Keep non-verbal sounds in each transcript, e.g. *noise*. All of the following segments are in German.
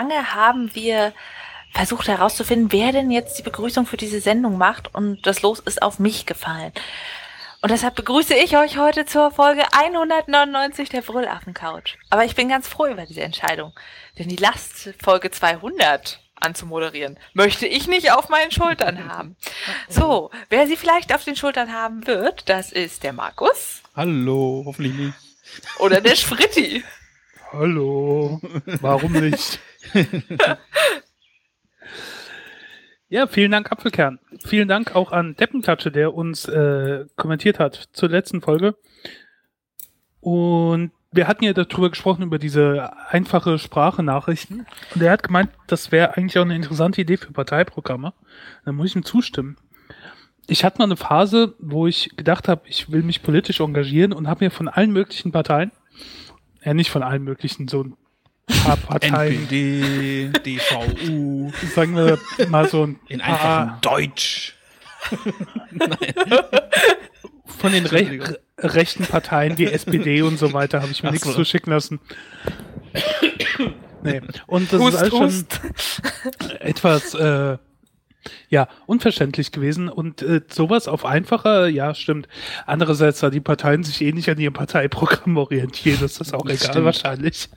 lange haben wir versucht herauszufinden, wer denn jetzt die Begrüßung für diese Sendung macht und das Los ist auf mich gefallen. Und deshalb begrüße ich euch heute zur Folge 199 der Brüllaffen-Couch. Aber ich bin ganz froh über diese Entscheidung, denn die Last Folge 200 anzumoderieren, möchte ich nicht auf meinen Schultern *laughs* haben. So, wer sie vielleicht auf den Schultern haben wird, das ist der Markus. Hallo, hoffentlich nicht. Oder der *laughs* Spritti. Hallo, warum nicht? *laughs* ja, vielen Dank, Apfelkern. Vielen Dank auch an Deppenklatsche, der uns äh, kommentiert hat zur letzten Folge. Und wir hatten ja darüber gesprochen, über diese einfache Sprachenachrichten. Und er hat gemeint, das wäre eigentlich auch eine interessante Idee für Parteiprogramme. Da muss ich ihm zustimmen. Ich hatte mal eine Phase, wo ich gedacht habe, ich will mich politisch engagieren und habe mir von allen möglichen Parteien, ja nicht von allen möglichen, so ein paar Parteien. NPD, DVU. Sagen wir mal so ein In einfachem Deutsch. *laughs* von den Re rechten Parteien, die SPD und so weiter, habe ich mir Ach nichts so. zuschicken lassen. nee. Und das Hust, ist alles schon hust. etwas äh, ja, unverständlich gewesen. Und äh, sowas auf einfacher, ja, stimmt. Andererseits, da die Parteien sich eh nicht an ihrem Parteiprogramm orientieren, ist das auch Das egal stimmt. wahrscheinlich.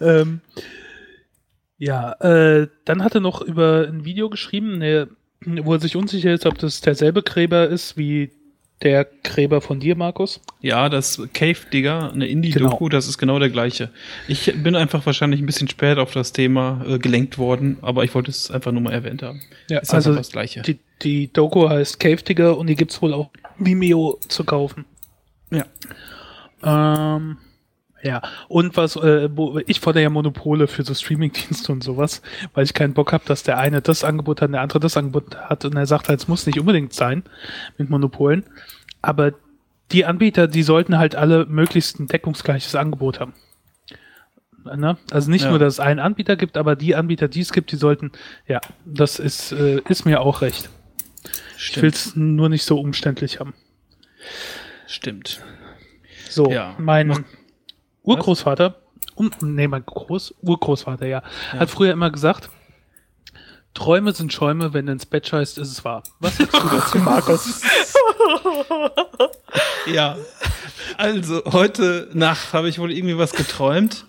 Ähm, ja, äh, dann hat er noch über ein Video geschrieben, ne, wo er sich unsicher ist, ob das derselbe Gräber ist wie der Gräber von dir, Markus. Ja, das Cave Digger, eine Indie-Doku, Genau. das ist genau der gleiche. Ich bin einfach wahrscheinlich ein bisschen spät auf das Thema äh, gelenkt worden, aber ich wollte es einfach nur mal erwähnt haben. Ja, ist also das Gleiche. die, die Doku heißt Cave Digger und die gibt's wohl auch Vimeo zu kaufen. Ja. Ähm, ja, und was, äh, ich fordere ja Monopole für so Streamingdienste und sowas, weil ich keinen Bock habe, dass der eine das Angebot hat und der andere das Angebot hat und er sagt halt, es muss nicht unbedingt sein mit Monopolen, aber die Anbieter, die sollten halt alle möglichst ein deckungsgleiches Angebot haben. Ne? Also nicht Ja. nur, dass es einen Anbieter gibt, aber die Anbieter, die es gibt, die sollten, ja, das ist, äh, ist mir auch recht. Ich will es nur nicht so umständlich haben. Stimmt. So, Ja. mein Mach- Urgroßvater, um, nee, mein Groß, Urgroßvater, ja, hat früher immer gesagt, Träume sind Schäume, wenn du ins Bett scheißt, ist es wahr. Was sagst du dazu, *laughs* Markus? Ja. Also, heute Nacht habe ich wohl irgendwie was geträumt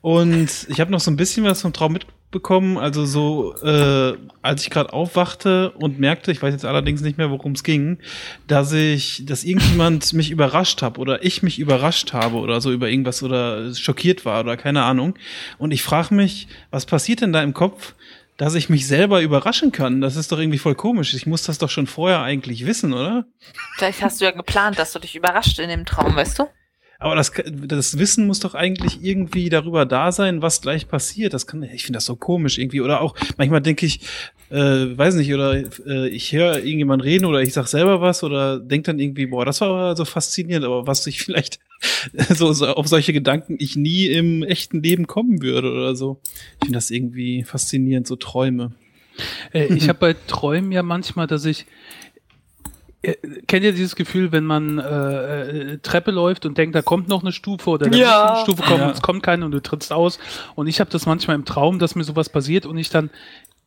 und ich habe noch so ein bisschen was vom Traum mitbekommen. Also so, äh, als ich gerade aufwachte und merkte, ich weiß jetzt allerdings nicht mehr, worum es ging, dass ich, dass irgendjemand *laughs* mich überrascht hat oder ich mich überrascht habe oder so über irgendwas oder schockiert war oder keine Ahnung. Und ich frage mich, was passiert denn da im Kopf? Dass ich mich selber überraschen kann, das ist doch irgendwie voll komisch. Ich muss das doch schon vorher eigentlich wissen, oder? Vielleicht hast du ja geplant, dass du dich überrascht in dem Traum, weißt du? Aber das, das Wissen muss doch eigentlich irgendwie darüber da sein, was gleich passiert. Das kann, ich finde das so komisch irgendwie. Oder auch, manchmal denke ich, äh, weiß nicht, oder äh, ich höre irgendjemand reden oder ich sag selber was oder denk dann irgendwie, boah, das war aber so faszinierend, aber was ich *laughs* vielleicht *laughs* so, so auf solche Gedanken ich nie im echten Leben kommen würde oder so. Ich finde das irgendwie faszinierend, so Träume. Äh, ich *laughs* habe bei Träumen ja manchmal, dass ich äh, kennt ihr dieses Gefühl, wenn man äh, äh, Treppe läuft und denkt, da kommt noch eine Stufe oder da Ja. muss eine Stufe kommen Ja. und es kommt keine und du trittst aus. Und ich habe das manchmal im Traum, dass mir sowas passiert und ich dann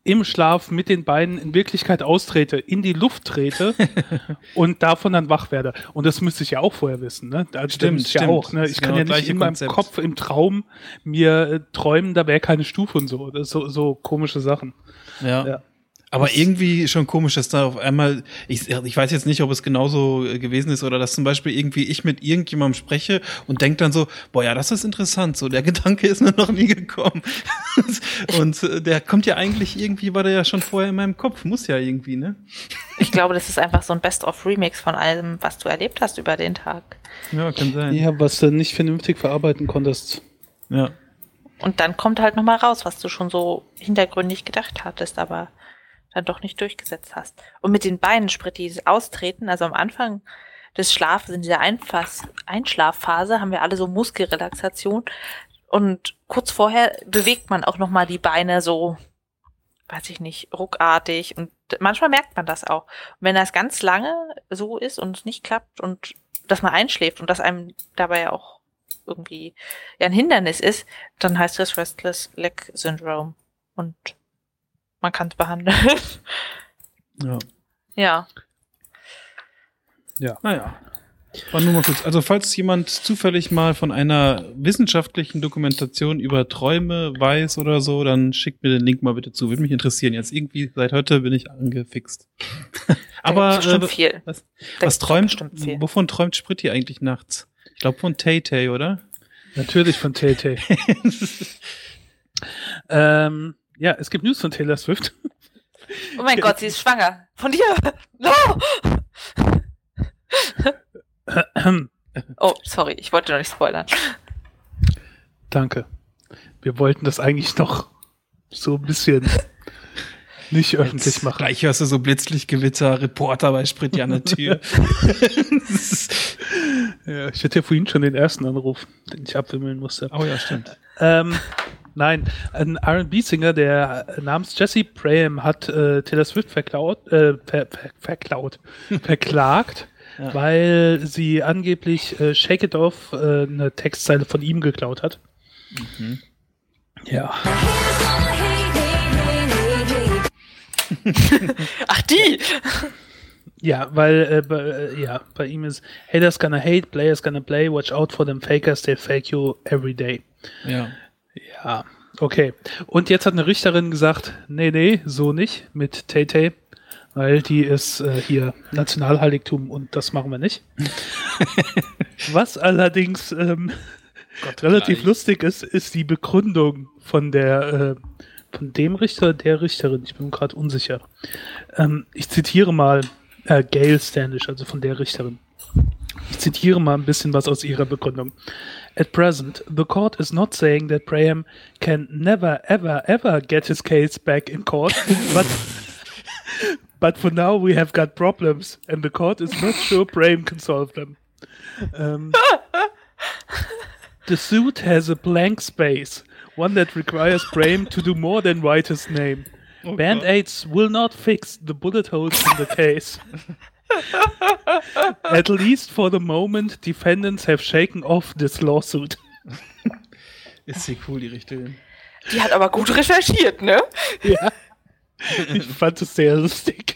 im Schlaf mit den Beinen in Wirklichkeit austrete, in die Luft trete *laughs* und davon dann wach werde. Und das müsste ich ja auch vorher wissen. Ne? Also, Stimmt, ich ja stimmt. auch. Ne? Das Ich kann genau ja das nicht in meinem Konzept. Kopf im Traum mir äh, träumen, da wäre keine Stufe und so. Das so, so komische Sachen. Ja. Ja. Aber irgendwie schon komisch, dass da auf einmal, ich, ich weiß jetzt nicht, ob es genauso äh, gewesen ist oder dass zum Beispiel irgendwie ich mit irgendjemandem spreche und denk dann so, boah, ja, das ist interessant, so der *laughs* Gedanke ist mir noch nie gekommen. *laughs* und äh, der kommt ja eigentlich irgendwie, war der ja schon vorher in meinem Kopf, muss ja irgendwie, ne? Ich glaube, das ist einfach so ein Best-of-Remix von allem, was du erlebt hast über den Tag. Ja, kann sein. Ja, was du nicht vernünftig verarbeiten konntest. Ja. Und dann kommt halt nochmal raus, was du schon so hintergründig gedacht hattest, aber dann doch nicht durchgesetzt hast. Und mit den Beinen, Sprit, dieses Austreten, also am Anfang des Schlafes, in dieser Einfass Einschlafphase, haben wir alle so Muskelrelaxation. Und kurz vorher bewegt man auch nochmal die Beine so, weiß ich nicht, ruckartig. Und manchmal merkt man das auch. Und wenn das ganz lange so ist und es nicht klappt und dass man einschläft und dass einem dabei auch irgendwie ein Hindernis ist, dann heißt das Restless Leg Syndrome. und man kann es behandeln. Ja. ja. Naja. War nur mal kurz. Also, falls jemand zufällig mal von einer wissenschaftlichen Dokumentation über Träume weiß oder so, dann schickt mir den Link mal bitte zu. Würde mich interessieren. Jetzt irgendwie, seit heute bin ich angefixt. *laughs* Aber äh, viel. was, was träumt, viel. wovon träumt Spritti eigentlich nachts? Ich glaube von Tay Tay, oder? Natürlich von Tay Tay. *laughs* ähm, ja, es gibt News von Taylor Swift. Oh mein Gott, sie ist schwanger. Von dir. No! Oh, sorry, ich wollte noch nicht spoilern. Danke. Wir wollten das eigentlich noch so ein bisschen nicht öffentlich Jetzt machen. Gleich hörst du so Blitzlichtgewitter, Reporter bei Spritti an der Tür. *laughs* Ja, ich hatte ja vorhin schon den ersten Anruf, den ich abwimmeln musste. oh ja, stimmt. Ähm, nein, ein R&B-Singer, der namens Jesse Graham hat äh, Taylor Swift verklaut, äh, ver, ver, verklaut, *laughs* verklagt, Ja. weil sie angeblich äh, Shake It Off äh, eine Textzeile von ihm geklaut hat. Mhm. Ja, *laughs* Ach, die! ja, weil äh, bei, äh, ja, bei ihm ist Haters gonna hate, players gonna play, watch out for them fakers, they fake you every day. Ja. Ja, okay. Und jetzt hat eine Richterin gesagt, nee, nee, so nicht mit Tay Tay, weil die ist äh, hier Nationalheiligtum und das machen wir nicht. *laughs* Was allerdings ähm, *laughs* relativ gleich. lustig ist, ist die Begründung von der äh, von dem Richter, der Richterin. Ich bin mir gerade unsicher. Ähm, ich zitiere mal äh, Gail Standish, also von der Richterin. Ich zitiere mal ein bisschen was aus ihrer Begründung. At present, the court is not saying that Graham can never, ever, ever get his case back in court, *laughs* but but for now we have got problems, and the court is not sure Graham can solve them. Um, the suit has a blank space, one that requires Graham to do more than write his name. Oh Band aids will not fix the bullet holes in the case. *laughs* At least for the moment, defendants have shaken off this lawsuit. *laughs* Ist sie cool, die Richterin. Die hat aber gut recherchiert, ne? Ja. Ich fand es sehr lustig.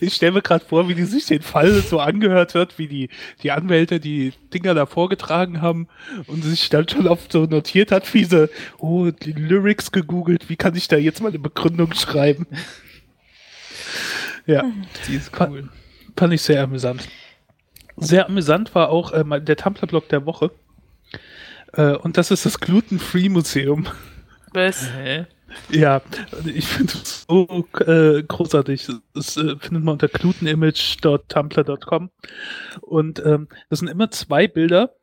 Ich stelle mir gerade vor, wie die sich den Fall so angehört hat, wie die, die Anwälte die Dinger da vorgetragen haben und sich dann schon oft so notiert hat, wie sie, oh, die Lyrics gegoogelt, wie kann ich da jetzt mal eine Begründung schreiben? Ja, *laughs* Die ist cool. fand ich sehr amüsant. Sehr amüsant war auch äh, der Tumblr-Blog der Woche. Äh, und das ist das Gluten-Free-Museum. Hä? Ja, ich finde es so äh, großartig. Das äh, findet man unter glutenimage.tumblr.com. Und ähm, das sind immer zwei Bilder.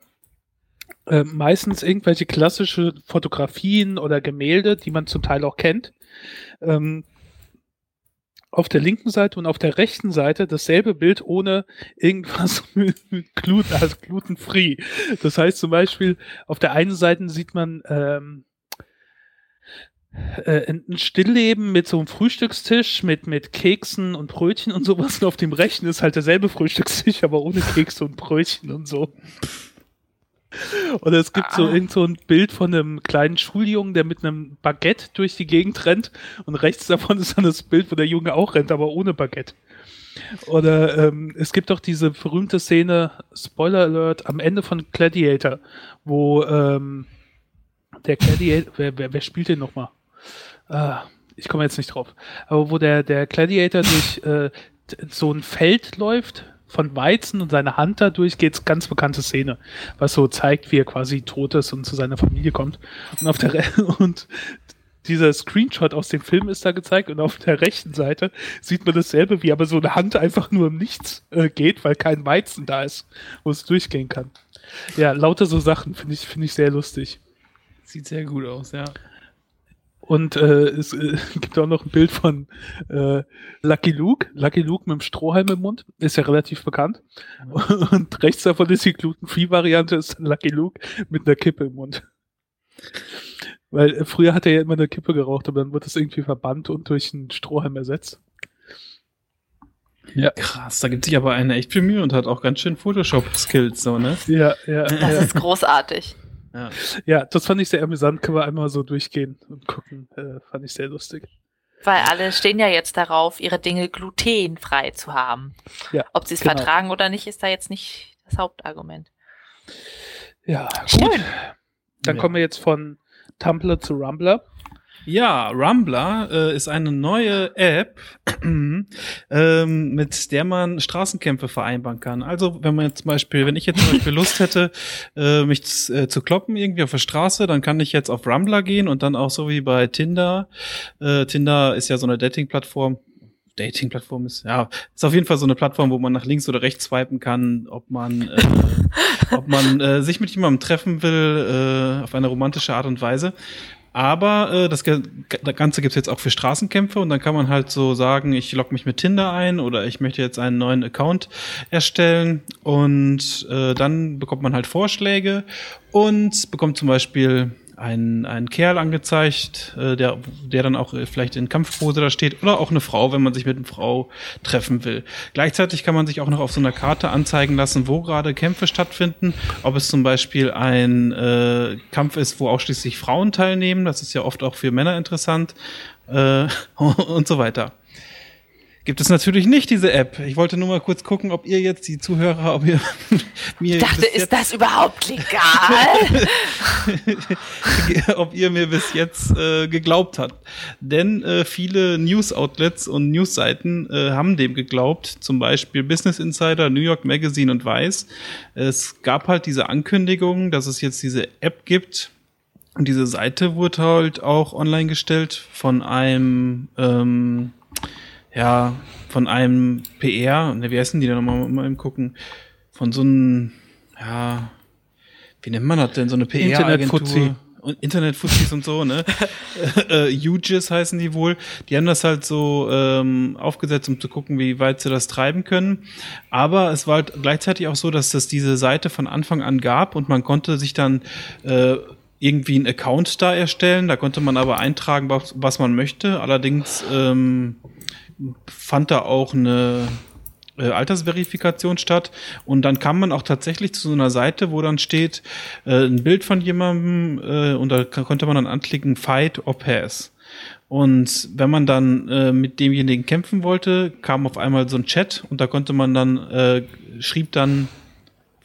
Äh, meistens irgendwelche klassische Fotografien oder Gemälde, die man zum Teil auch kennt. Ähm, auf der linken Seite und auf der rechten Seite dasselbe Bild ohne irgendwas *laughs* mit, Gluten, also glutenfree. Das heißt zum Beispiel, auf der einen Seite sieht man ähm, äh, ein Stillleben mit so einem Frühstückstisch mit, mit Keksen und Brötchen und sowas. Und auf dem rechten ist halt derselbe Frühstückstisch, *laughs* aber ohne Kekse und Brötchen und so. Oder es gibt so Ah. irgend so ein Bild von einem kleinen Schuljungen, der mit einem Baguette durch die Gegend rennt. Und rechts davon ist dann das Bild, wo der Junge auch rennt, aber ohne Baguette. Oder ähm, es gibt auch diese berühmte Szene, Spoiler Alert, am Ende von Gladiator, wo ähm, der Gladiator, wer, wer, wer spielt den nochmal? Ah, ich komme jetzt nicht drauf. Aber wo der, der Gladiator durch äh, so ein Feld läuft von Weizen und seine Hand da durchgeht, ganz bekannte Szene, was so zeigt, wie er quasi tot ist und zu seiner Familie kommt. Und auf der Re *laughs* und dieser Screenshot aus dem Film ist da gezeigt und auf der rechten Seite sieht man dasselbe, wie aber so eine Hand einfach nur im Nichts äh, geht, weil kein Weizen da ist, wo es durchgehen kann. Ja, lauter so Sachen finde ich, finde ich sehr lustig. Sieht sehr gut aus, ja. Und äh, es äh, *laughs* gibt auch noch ein Bild von äh, Lucky Luke. Lucky Luke mit dem Strohhalm im Mund. Ist ja relativ bekannt. *laughs* Und rechts davon ist die Gluten-Free-Variante, ist dann Lucky Luke mit einer Kippe im Mund. Weil äh, früher hat er ja immer eine Kippe geraucht, aber dann wird das irgendwie verbannt und durch einen Strohhalm ersetzt. Ja, Krass, da gibt sich aber einer echt viel Mühe und hat auch ganz schön Photoshop-Skills, so, ne? ja, ja. Das ja. ist großartig. Ja. Ja, das fand ich sehr amüsant. Können wir einmal so durchgehen und gucken. Äh, fand ich sehr lustig. Weil alle stehen ja jetzt darauf, ihre Dinge glutenfrei zu haben. Ja, Ob sie es genau. vertragen oder nicht, ist da jetzt nicht das Hauptargument. Ja, Schön. gut. Dann Ja. kommen wir jetzt von Tumblr zu Rumbler. Ja, Rumbler äh, ist eine neue App, *clears throat* ähm, mit der man Straßenkämpfe vereinbaren kann. Also wenn man jetzt zum Beispiel, wenn ich jetzt zum Beispiel Lust hätte, äh, mich äh, zu kloppen irgendwie auf der Straße, dann kann ich jetzt auf Rumbler gehen und dann auch so wie bei Tinder. Äh, Tinder ist ja so eine Dating-Plattform. Dating-Plattform ist, ja, ist auf jeden Fall so eine Plattform, wo man nach links oder rechts swipen kann, ob man, äh, ob man äh, sich mit jemandem treffen will, äh, auf eine romantische Art und Weise. Aber äh, das, das Ganze gibt's jetzt auch für Straßenkämpfe und dann kann man halt so sagen, ich logge mich mit Tinder ein oder ich möchte jetzt einen neuen Account erstellen und äh, dann bekommt man halt Vorschläge und bekommt zum Beispiel einen, einen Kerl angezeigt, äh, der, der dann auch äh, vielleicht in Kampfpose da steht oder auch eine Frau, wenn man sich mit einer Frau treffen will. Gleichzeitig kann man sich auch noch auf so einer Karte anzeigen lassen, wo gerade Kämpfe stattfinden, ob es zum Beispiel ein äh, Kampf ist, wo ausschließlich Frauen teilnehmen, das ist ja oft auch für Männer interessant äh, *laughs* und so weiter. Gibt es natürlich nicht diese App. Ich wollte nur mal kurz gucken, ob ihr jetzt die Zuhörer, ob ihr *laughs* mir Ich dachte, ist das überhaupt legal? *laughs* ob ihr mir bis jetzt äh, geglaubt habt. Denn äh, viele News-Outlets und Newsseiten äh, haben dem geglaubt, zum Beispiel Business Insider, New York Magazine und Vice. Es gab halt diese Ankündigung, dass es jetzt diese App gibt. Und diese Seite wurde halt auch online gestellt von einem, ähm, ja, von einem PR, ne, wie heißen die denn nochmal, mal eben gucken, von so einem, ja, wie nennt man das denn, so eine PR-Agentur? Und Internetfuzis und so, ne? *laughs* äh, UGIS heißen die wohl. Die haben das halt so ähm, aufgesetzt, um zu gucken, wie weit sie das treiben können. Aber es war halt gleichzeitig auch so, dass es diese Seite von Anfang an gab und man konnte sich dann äh, irgendwie einen Account da erstellen. Da konnte man aber eintragen, was, was man möchte. Allerdings ähm, fand da auch eine äh, Altersverifikation statt und dann kam man auch tatsächlich zu so einer Seite, wo dann steht äh, ein Bild von jemandem äh, und da konnte man dann anklicken Fight or Pass. Und wenn man dann äh, mit demjenigen kämpfen wollte, kam auf einmal so ein Chat und da konnte man dann äh, schrieb dann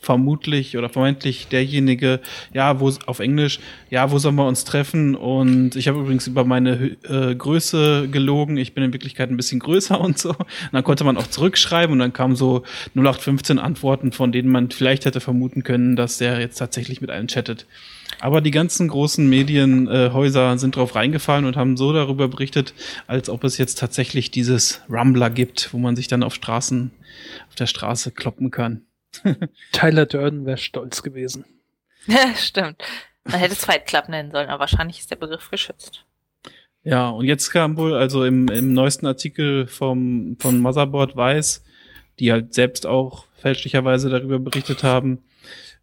vermutlich oder vermeintlich derjenige, ja, wo auf Englisch, ja, wo sollen wir uns treffen? Und ich habe übrigens über meine äh, Größe gelogen. Ich bin in Wirklichkeit ein bisschen größer *laughs* und so. Und dann konnte man auch zurückschreiben und dann kamen so 0815 Antworten, von denen man vielleicht hätte vermuten können, dass der jetzt tatsächlich mit einem chattet. Aber die ganzen großen Medienhäuser äh, sind drauf reingefallen und haben so darüber berichtet, als ob es jetzt tatsächlich dieses Rumbler gibt, wo man sich dann auf Straßen, auf der Straße kloppen kann. *laughs* Tyler Durden wäre stolz gewesen. *laughs* Stimmt. Man hätte es Fight Club nennen sollen, aber wahrscheinlich ist der Begriff geschützt. Ja, und jetzt kam wohl, also im, im neuesten Artikel vom, von Motherboard Weiß, die halt selbst auch fälschlicherweise darüber berichtet haben,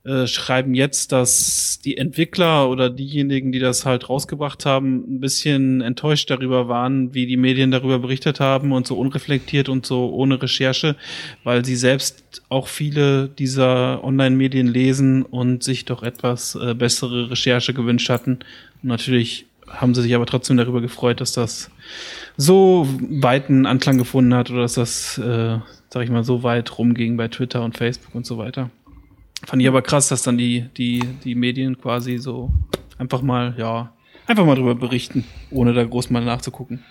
äh, schreiben jetzt, dass die Entwickler oder diejenigen, die das halt rausgebracht haben, ein bisschen enttäuscht darüber waren, wie die Medien darüber berichtet haben und so unreflektiert und so ohne Recherche, weil sie selbst auch viele dieser Online-Medien lesen und sich doch etwas äh, bessere Recherche gewünscht hatten. Und natürlich haben sie sich aber trotzdem darüber gefreut, dass das so weiten Anklang gefunden hat oder dass das, äh, sag ich mal, so weit rumging bei Twitter und Facebook und so weiter. Fand ich aber krass, dass dann die, die, die Medien quasi so einfach mal, ja, einfach mal drüber berichten, ohne da groß mal nachzugucken.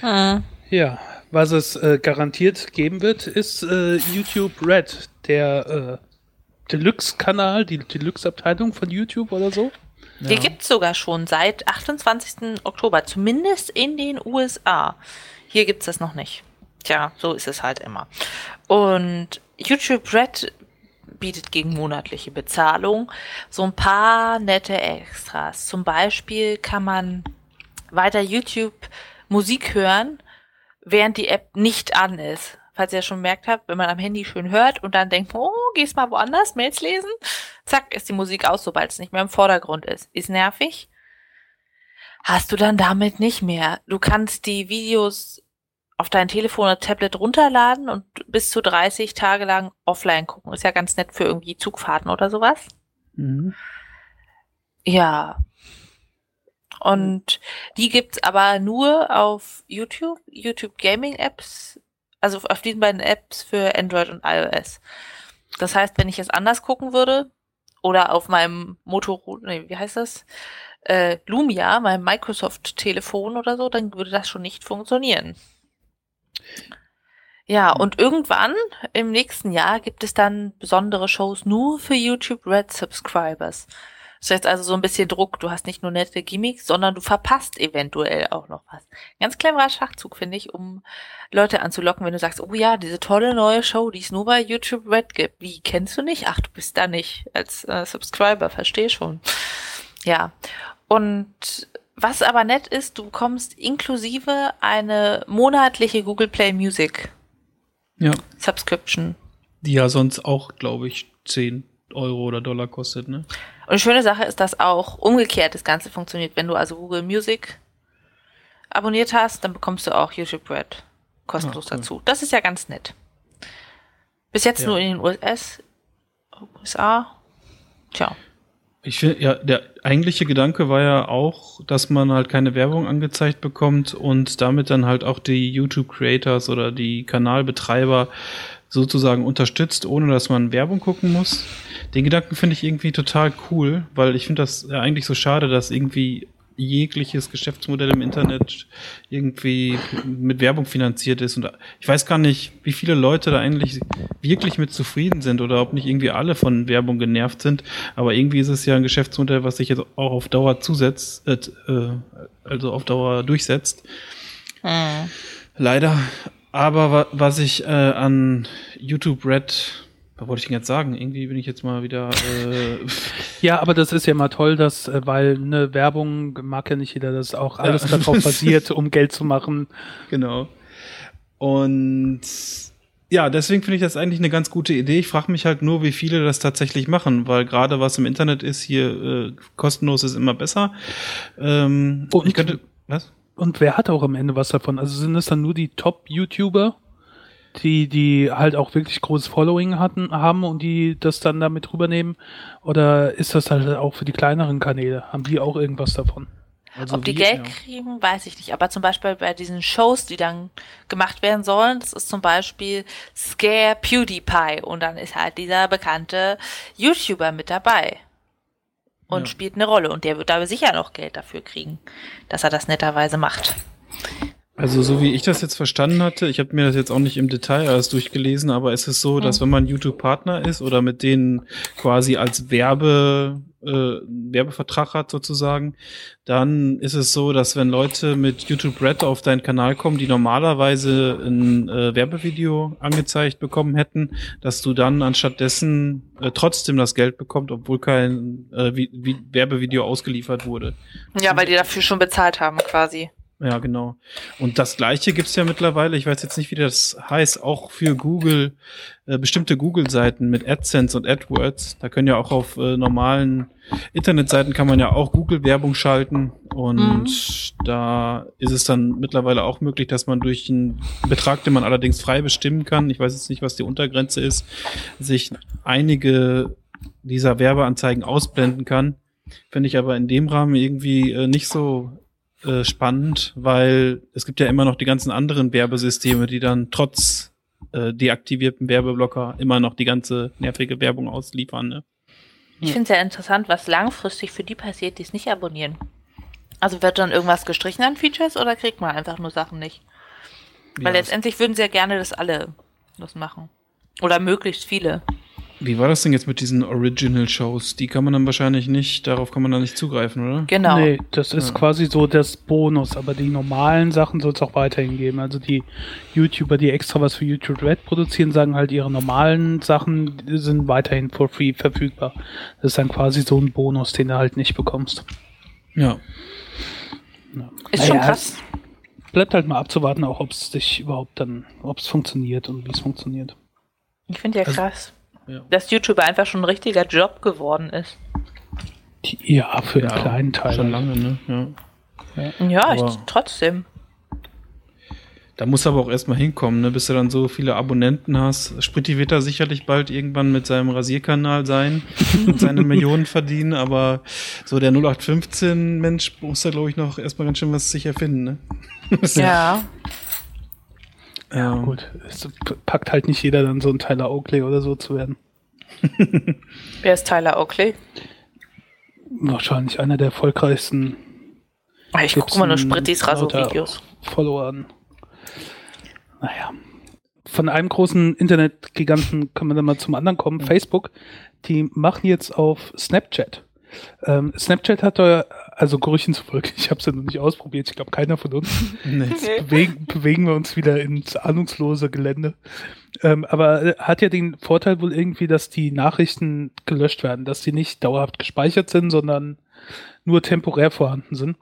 Hm. Ja, was es äh, garantiert geben wird, ist äh, YouTube Red, der äh, Deluxe-Kanal, die Deluxe-Abteilung von YouTube oder so. Die gibt's sogar schon seit 28. Oktober, zumindest in den USA. Hier gibt's das noch nicht. Tja, so ist es halt immer. Und YouTube Red bietet gegen monatliche Bezahlung so ein paar nette Extras. Zum Beispiel kann man weiter YouTube Musik hören, während die App nicht an ist. Falls ihr schon gemerkt habt, wenn man am Handy schön hört und dann denkt, oh, gehst mal woanders, Mails lesen, zack, ist die Musik aus, sobald es nicht mehr im Vordergrund ist. Ist nervig. Hast du dann damit nicht mehr. Du kannst die Videos auf dein Telefon oder Tablet runterladen und bis zu 30 Tage lang offline gucken. Ist ja ganz nett für irgendwie Zugfahrten oder sowas. Mhm. Ja. Und die gibt's aber nur auf YouTube, YouTube Gaming Apps, also auf diesen beiden Apps für Android und iOS. Das heißt, wenn ich es anders gucken würde, oder auf meinem Motorola, nee, wie heißt das? Äh, Lumia, meinem Microsoft-Telefon oder so, dann würde das schon nicht funktionieren. Ja, und irgendwann im nächsten Jahr gibt es dann besondere Shows nur für YouTube Red Subscribers. Das heißt also so ein bisschen Druck. Du hast nicht nur nette Gimmicks, sondern du verpasst eventuell auch noch was. Ganz cleverer Schachzug, finde ich, um Leute anzulocken, wenn du sagst, oh ja, diese tolle neue Show, die es nur bei YouTube Red gibt. Wie, kennst du nicht? Ach, du bist da nicht als äh, Subscriber, verstehe schon. Ja. Und was aber nett ist, du bekommst inklusive eine monatliche Google Play Music Ja. Subscription. Die ja sonst auch, glaube ich, 10 Euro oder Dollar kostet, ne? Und die schöne Sache ist, dass auch umgekehrt das Ganze funktioniert. Wenn du also Google Music abonniert hast, dann bekommst du auch YouTube Red kostenlos Ah, cool. dazu. Das ist ja ganz nett. Bis jetzt Ja. nur in den US, USA. Tja. Ich finde, ja, der eigentliche Gedanke war ja auch, dass man halt keine Werbung angezeigt bekommt und damit dann halt auch die YouTube-Creators oder die Kanalbetreiber sozusagen unterstützt, ohne dass man Werbung gucken muss. Den Gedanken finde ich irgendwie total cool, weil ich finde das eigentlich so schade, dass irgendwie jegliches Geschäftsmodell im Internet irgendwie mit Werbung finanziert ist. Und ich weiß gar nicht, wie viele Leute da eigentlich wirklich mit zufrieden sind oder ob nicht irgendwie alle von Werbung genervt sind. Aber irgendwie ist es ja ein Geschäftsmodell, was sich jetzt auch auf Dauer zusetzt, äh, äh, also auf Dauer durchsetzt. Hm. Leider. Aber wa was ich äh, an YouTube Red, was wollte ich denn jetzt sagen? Irgendwie bin ich jetzt mal wieder. Äh, Ja, aber das ist ja mal toll, dass, äh, weil eine Werbung mag ja nicht jeder, dass auch alles Ja. darauf *laughs* basiert, um Geld zu machen. Genau. Und ja, deswegen finde ich das eigentlich eine ganz gute Idee. Ich frage mich halt nur, wie viele das tatsächlich machen, weil gerade was im Internet ist, hier äh, kostenlos ist immer besser. Ähm, Und- ich könnte. Was? Und wer hat auch am Ende was davon? Also sind es dann nur die Top-YouTuber, die, die halt auch wirklich großes Following hatten, haben und die das dann damit rübernehmen? Oder ist das halt auch für die kleineren Kanäle? Haben die auch irgendwas davon? Also Ob die wie- Geld ja. kriegen, weiß ich nicht. Aber zum Beispiel bei diesen Shows, die dann gemacht werden sollen, das ist zum Beispiel Scare PewDiePie und dann ist halt dieser bekannte YouTuber mit dabei und Ja. spielt eine Rolle und der wird da sicher noch Geld dafür kriegen, dass er das netterweise macht. Also so wie ich das jetzt verstanden hatte, ich habe mir das jetzt auch nicht im Detail alles durchgelesen, aber es ist so, dass wenn man YouTube-Partner ist oder mit denen quasi als Werbe, äh, Werbevertrag hat sozusagen, dann ist es so, dass wenn Leute mit YouTube Red auf deinen Kanal kommen, die normalerweise ein äh, Werbevideo angezeigt bekommen hätten, dass du dann anstatt dessen äh, trotzdem das Geld bekommst, obwohl kein äh, wie, wie Werbevideo ausgeliefert wurde. Ja, weil die dafür schon bezahlt haben quasi. Ja, genau. Und das gleiche gibt's ja mittlerweile, ich weiß jetzt nicht, wie das heißt, auch für Google, äh, bestimmte Google-Seiten mit AdSense und AdWords. Da können ja auch auf äh, normalen Internetseiten kann man ja auch Google-Werbung schalten. Und Mhm. da ist es dann mittlerweile auch möglich, dass man durch einen Betrag, den man allerdings frei bestimmen kann, ich weiß jetzt nicht, was die Untergrenze ist, sich einige dieser Werbeanzeigen ausblenden kann. Finde ich aber in dem Rahmen irgendwie äh, nicht so äh, spannend, weil es gibt ja immer noch die ganzen anderen Werbesysteme, die dann trotz äh, deaktivierten Werbeblocker immer noch die ganze nervige Werbung ausliefern. Ne? Ich finde es ja interessant, was langfristig für die passiert, die es nicht abonnieren. Also wird dann irgendwas gestrichen an Features oder kriegt man einfach nur Sachen nicht? Weil Ja, letztendlich würden sie ja gerne, dass alle das machen. Oder möglichst viele. Wie war das denn jetzt mit diesen Original-Shows? Die kann man dann wahrscheinlich nicht, darauf kann man dann nicht zugreifen, oder? Genau. Nee, das ist Ja. quasi so das Bonus, aber die normalen Sachen soll es auch weiterhin geben. Also die YouTuber, die extra was für YouTube Red produzieren, sagen halt, ihre normalen Sachen sind weiterhin for free verfügbar. Das ist dann quasi so ein Bonus, den du halt nicht bekommst. Ja. Ist schon Naja, krass. Bleibt halt mal abzuwarten, auch ob es sich überhaupt dann, ob es funktioniert und wie es funktioniert. Ich finde ja Also- krass, Ja. dass YouTube einfach schon ein richtiger Job geworden ist. Die, ja, für einen kleinen Teil. Schon lange, ne? Ja. Ja, Aber- ich, trotzdem. Da muss aber auch erstmal hinkommen, ne? bis du dann so viele Abonnenten hast. Spritti wird da sicherlich bald irgendwann mit seinem Rasierkanal sein und seine *laughs* Millionen verdienen, aber so der 0815-Mensch muss da, glaube ich, noch erstmal ganz schön was sich erfinden. Ne? Ja. *laughs* Ja, Ähm, gut. Es packt halt nicht jeder dann so ein Tyler Oakley oder so zu werden. *laughs* Wer ist Tyler Oakley? Wahrscheinlich einer der erfolgreichsten Ich gucke mal nur Sprittis Raso-Videos. Follower an. Naja. Von einem großen Internetgiganten können wir dann mal zum anderen kommen. Facebook, die machen jetzt auf Snapchat. Ähm, Snapchat hat da, also Gerüchen zufolge, ich habe es ja noch nicht ausprobiert, ich glaube keiner von uns, *laughs* nee. bewegen, bewegen wir uns wieder ins ahnungslose Gelände. Ähm, aber äh, hat ja den Vorteil wohl irgendwie, dass die Nachrichten gelöscht werden, dass die nicht dauerhaft gespeichert sind, sondern nur temporär vorhanden sind.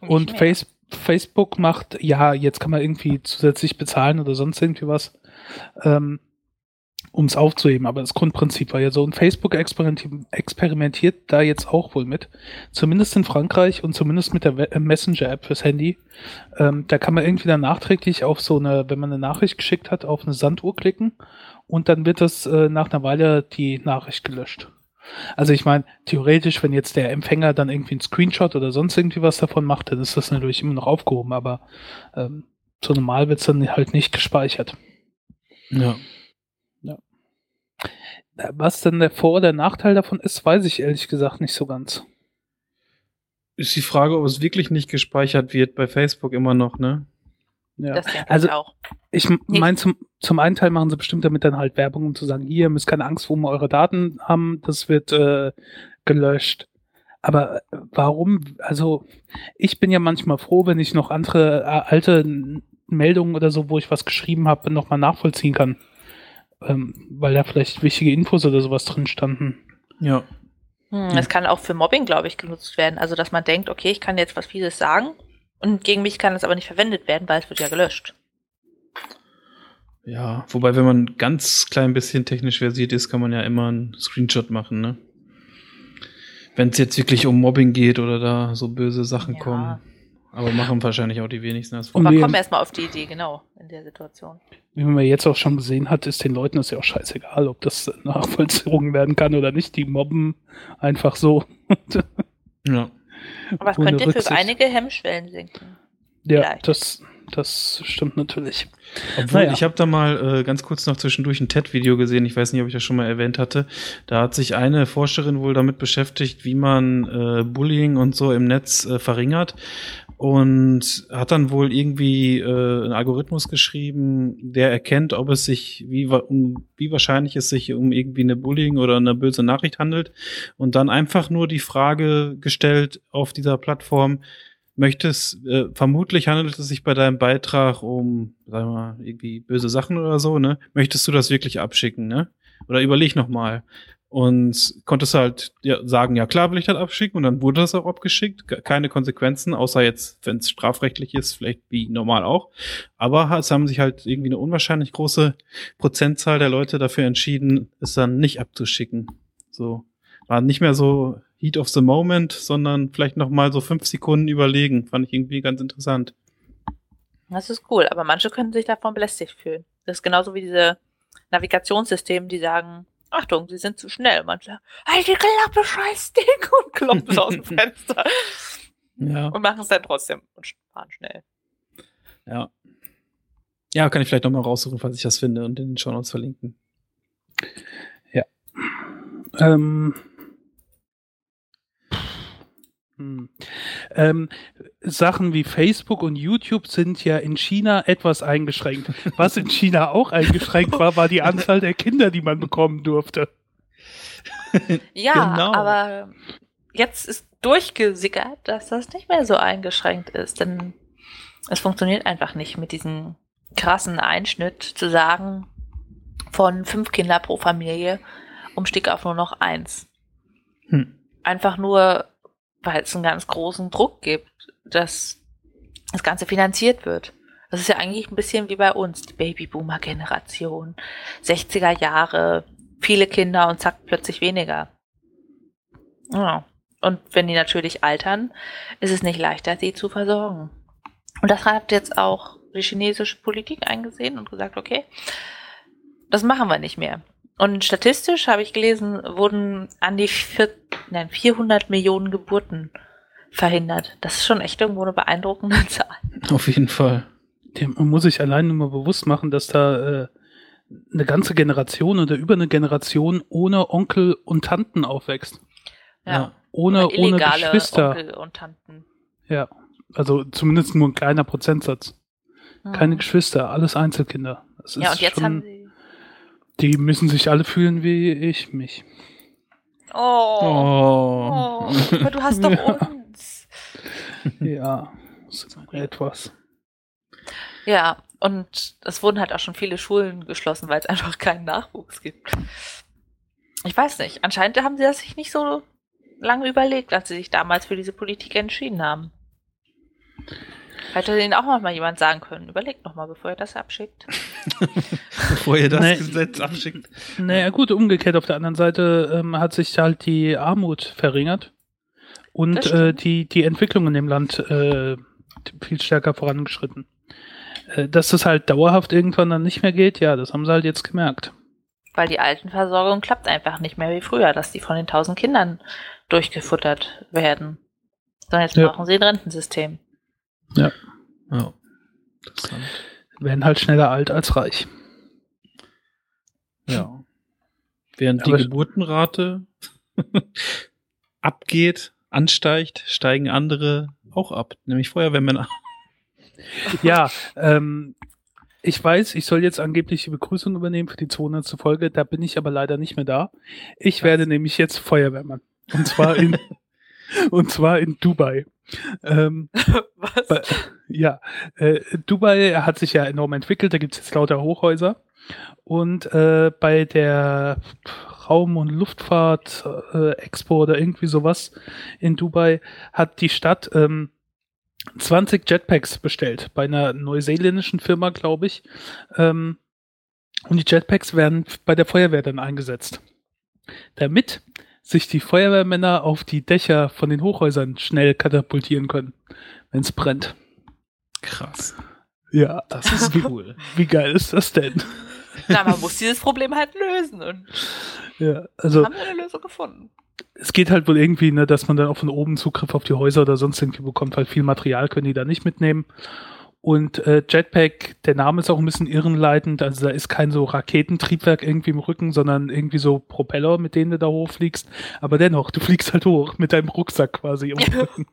Und mehr. Face Facebook macht, ja, jetzt kann man irgendwie zusätzlich bezahlen oder sonst irgendwie was, ähm, um es aufzuheben. Aber das Grundprinzip war ja so. Und Facebook experimenti experimentiert da jetzt auch wohl mit. Zumindest in Frankreich und zumindest mit der äh, Messenger-App fürs Handy. Ähm, da kann man irgendwie dann nachträglich auf so eine, wenn man eine Nachricht geschickt hat, auf eine Sanduhr klicken und dann wird das äh, nach einer Weile die Nachricht gelöscht. Also ich meine, theoretisch, wenn jetzt der Empfänger dann irgendwie einen Screenshot oder sonst irgendwie was davon macht, dann ist das natürlich immer noch aufgehoben, aber ähm, so normal wird es dann halt nicht gespeichert. Ja. Was denn der Vor- oder Nachteil davon ist, weiß ich ehrlich gesagt nicht so ganz. Ist die Frage, ob es wirklich nicht gespeichert wird bei Facebook immer noch, ne? Ja. Das denke Also- ich auch. Ich meine, zum, zum einen Teil machen sie bestimmt damit dann halt Werbung, um zu sagen, hier, ihr müsst keine Angst, wo wir eure Daten haben, das wird äh, gelöscht. Aber äh, warum, also ich bin ja manchmal froh, wenn ich noch andere äh, alte Meldungen oder so, wo ich was geschrieben habe, nochmal nachvollziehen kann. Ähm, weil da vielleicht wichtige Infos oder sowas drin standen. Ja. Hm, Es kann auch für Mobbing, glaube ich, genutzt werden. Also, dass man denkt, okay, ich kann jetzt was Fieses sagen und gegen mich kann es aber nicht verwendet werden, weil es wird ja gelöscht. Ja, wobei, wenn man ganz klein bisschen technisch versiert ist, kann man ja immer einen Screenshot machen, ne? Wenn es jetzt wirklich um Mobbing geht oder da so böse Sachen Ja. kommen. Aber machen wahrscheinlich auch die wenigsten. Das Und Aber wir- komm erst mal auf die Idee, genau, in der Situation. Wie man jetzt auch schon gesehen hat, ist den Leuten das ja auch scheißegal, ob das nachvollzogen werden kann oder nicht. Die mobben einfach so. *laughs* ja. Aber es könnte Rücksicht. für einige Hemmschwellen sinken. Ja, Vielleicht. das, das stimmt natürlich. Obwohl, Naja. ich habe da mal äh, ganz kurz noch zwischendurch ein TED-Video gesehen. Ich weiß nicht, ob ich das schon mal erwähnt hatte. Da hat sich eine Forscherin wohl damit beschäftigt, wie man äh, Bullying und so im Netz äh, verringert. Und hat dann wohl irgendwie äh, einen Algorithmus geschrieben, der erkennt, ob es sich, wie, um, wie wahrscheinlich es sich um irgendwie eine Bullying oder eine böse Nachricht handelt. Und dann einfach nur die Frage gestellt auf dieser Plattform, möchtest, äh, vermutlich handelt es sich bei deinem Beitrag um, sagen wir mal, irgendwie böse Sachen oder so, ne? Möchtest du das wirklich abschicken, ne? Oder überleg noch mal. Und konntest halt ja, sagen, ja klar will ich das abschicken und dann wurde das auch abgeschickt. Ke- Keine Konsequenzen, außer jetzt, wenn es strafrechtlich ist, vielleicht wie normal auch. Aber es haben sich halt irgendwie eine unwahrscheinlich große Prozentzahl der Leute dafür entschieden, es dann nicht abzuschicken. So. War nicht mehr so Heat of the Moment, sondern vielleicht noch mal so fünf Sekunden überlegen. Fand ich irgendwie ganz interessant. Das ist cool, aber manche können sich davon belästigt fühlen. Das ist genauso wie diese Navigationssysteme, die sagen, Achtung, sie sind zu schnell. Manche, halt die Klappe, scheiß Ding *laughs* und kloppen es aus dem *laughs* Fenster. Ja. Und machen es dann trotzdem und fahren schnell. Ja. Ja, kann ich vielleicht noch mal raussuchen, falls ich das finde und in den Show Notes verlinken. Ähm, hm. ähm, Sachen wie Facebook und YouTube sind ja in China etwas eingeschränkt. Was in China auch eingeschränkt war, war die Anzahl der Kinder, die man bekommen durfte. Ja, Genau. aber jetzt ist durchgesickert, dass das nicht mehr so eingeschränkt ist, denn es funktioniert einfach nicht mit diesem krassen Einschnitt zu sagen, von fünf Kinder pro Familie umstieg auf nur noch eins. Hm. Einfach nur, weil es einen ganz großen Druck gibt, dass das Ganze finanziert wird. Das ist ja eigentlich ein bisschen wie bei uns, die Babyboomer-Generation. 60er Jahre, viele Kinder und zack, plötzlich weniger. Ja. Und wenn die natürlich altern, ist es nicht leichter, sie zu versorgen. Und das hat jetzt auch die chinesische Politik eingesehen und gesagt, okay, das machen wir nicht mehr. Und statistisch habe ich gelesen, wurden an die vier, nein, 400 Millionen Geburten verhindert. Das ist schon echt irgendwo eine beeindruckende *laughs* Zahl. Auf jeden Fall. Man muss sich allein nur mal bewusst machen, dass da äh, eine ganze Generation oder über eine Generation ohne Onkel und Tanten aufwächst. Ja. Ja. Ohne, ohne Illegale Geschwister. Onkel und Tanten. Ja. Also zumindest nur ein kleiner Prozentsatz. Keine Hm. Geschwister, alles Einzelkinder. Das Ja, ist und jetzt schon, haben sie. Die müssen sich alle fühlen wie ich mich. Oh. Oh. Oh, aber du hast doch *laughs* Ja. Ja, etwas. Ja, und es wurden halt auch schon viele Schulen geschlossen, weil es *laughs* einfach keinen Nachwuchs gibt. Ich weiß nicht. Anscheinend haben sie das sich nicht so lange überlegt, als sie sich damals für diese Politik entschieden haben. Hätte ihnen auch noch mal jemand sagen können, überlegt noch mal, bevor ihr das abschickt. *laughs* Bevor ihr das Nee. Gesetz abschickt. Naja, gut, umgekehrt auf der anderen Seite ähm, hat sich halt die Armut verringert und äh, die, die Entwicklung in dem Land äh, viel stärker vorangeschritten. Äh, dass das halt dauerhaft irgendwann dann nicht mehr geht, ja, das haben sie halt jetzt gemerkt. Weil die Altenversorgung klappt einfach nicht mehr wie früher, dass die von den tausend Kindern durchgefuttert werden. Sondern jetzt Ja. brauchen sie ein Rentensystem. Ja. Interessant. Werden halt schneller alt als reich. Ja. Während die Aber- Geburtenrate *laughs* abgeht, ansteigt, steigen andere auch ab, nämlich Feuerwehrmänner. Ja, ähm, ich weiß, ich soll jetzt angeblich die Begrüßung übernehmen für die 200. Folge, da bin ich aber leider nicht mehr da. Ich werde nämlich jetzt Feuerwehrmann. Und zwar in, *laughs* und zwar in Dubai. Ähm, Was? Ja, äh, Dubai hat sich ja enorm entwickelt, da gibt es jetzt lauter Hochhäuser. Und äh, bei der Raum- und Luftfahrt äh, oder irgendwie sowas in Dubai hat die Stadt ähm, 20 Jetpacks bestellt bei einer neuseeländischen Firma, glaube ich. Ähm, und die Jetpacks werden bei der Feuerwehr dann eingesetzt. Damit sich die Feuerwehrmänner auf die Dächer von den Hochhäusern schnell katapultieren können, wenn es brennt. Krass. Ja, Das ist wie, cool. *laughs* wie geil ist das denn? Na, man muss dieses Problem halt lösen. Und Ja, also haben wir eine Lösung gefunden. es geht halt wohl irgendwie, ne, dass man dann auch von oben Zugriff auf die Häuser oder sonst irgendwie bekommt, weil viel Material können die da nicht mitnehmen. Und äh, Jetpack, der Name ist auch ein bisschen irrenleitend, also da ist kein so Raketentriebwerk irgendwie im Rücken, sondern irgendwie so Propeller, mit denen du da hochfliegst. Aber dennoch, du fliegst halt hoch mit deinem Rucksack quasi im *laughs* Rücken.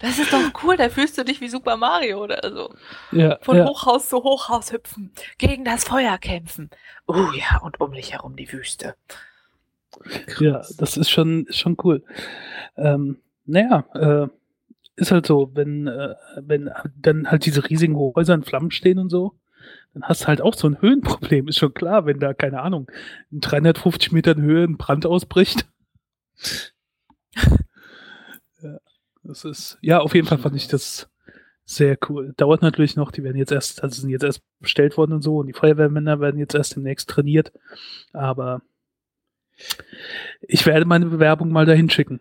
Das ist doch cool, da fühlst du dich wie Super Mario oder so. Ja, Von ja. Hochhaus zu Hochhaus hüpfen, gegen das Feuer kämpfen. Oh ja, und um dich herum die Wüste. Ja, das ist schon, schon cool. Ähm, naja, äh, ist halt so, wenn, äh, wenn dann halt diese riesigen Häuser in Flammen stehen und so, dann hast du halt auch so ein Höhenproblem. Ist schon klar, wenn da, keine Ahnung, in 350 Metern Höhe ein Brand ausbricht. *laughs* das ist, ja, auf jeden Fall fand ich das sehr cool. Dauert natürlich noch, die werden jetzt erst, also sind jetzt erst bestellt worden und so, und die Feuerwehrmänner werden jetzt erst demnächst trainiert. Aber ich werde meine Bewerbung mal dahin schicken.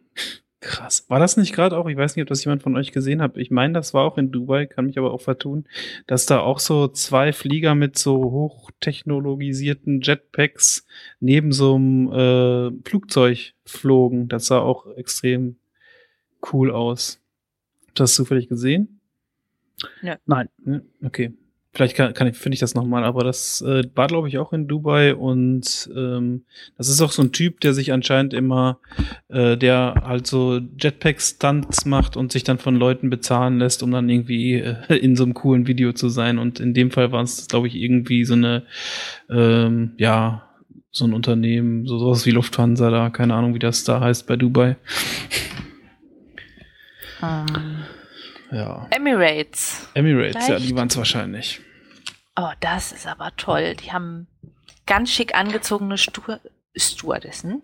Krass. War das nicht gerade auch, ich weiß nicht, ob das jemand von euch gesehen hat, ich meine, das war auch in Dubai, kann mich aber auch vertun, dass da auch so zwei Flieger mit so hochtechnologisierten Jetpacks neben so einem äh, Flugzeug flogen. Das sah auch extrem cool aus. Habt ihr das zufällig gesehen? Ja. Nein. Ja, okay. Vielleicht kann, kann ich, finde ich das nochmal, aber das äh, war, glaube ich, auch in Dubai und ähm, das ist auch so ein Typ, der sich anscheinend immer, äh, der halt so Jetpack-Stunts macht und sich dann von Leuten bezahlen lässt, um dann irgendwie äh, *laughs* in so einem coolen Video zu sein. Und in dem Fall war es, glaube ich, irgendwie so eine, ähm, ja, so ein Unternehmen, so sowas wie Lufthansa da, keine Ahnung, wie das da heißt bei Dubai. Ähm, Ja. Emirates. Emirates, ja, Vielleicht. die waren es wahrscheinlich. Oh, das ist aber toll. Die haben ganz schick angezogene Stu Stewardessen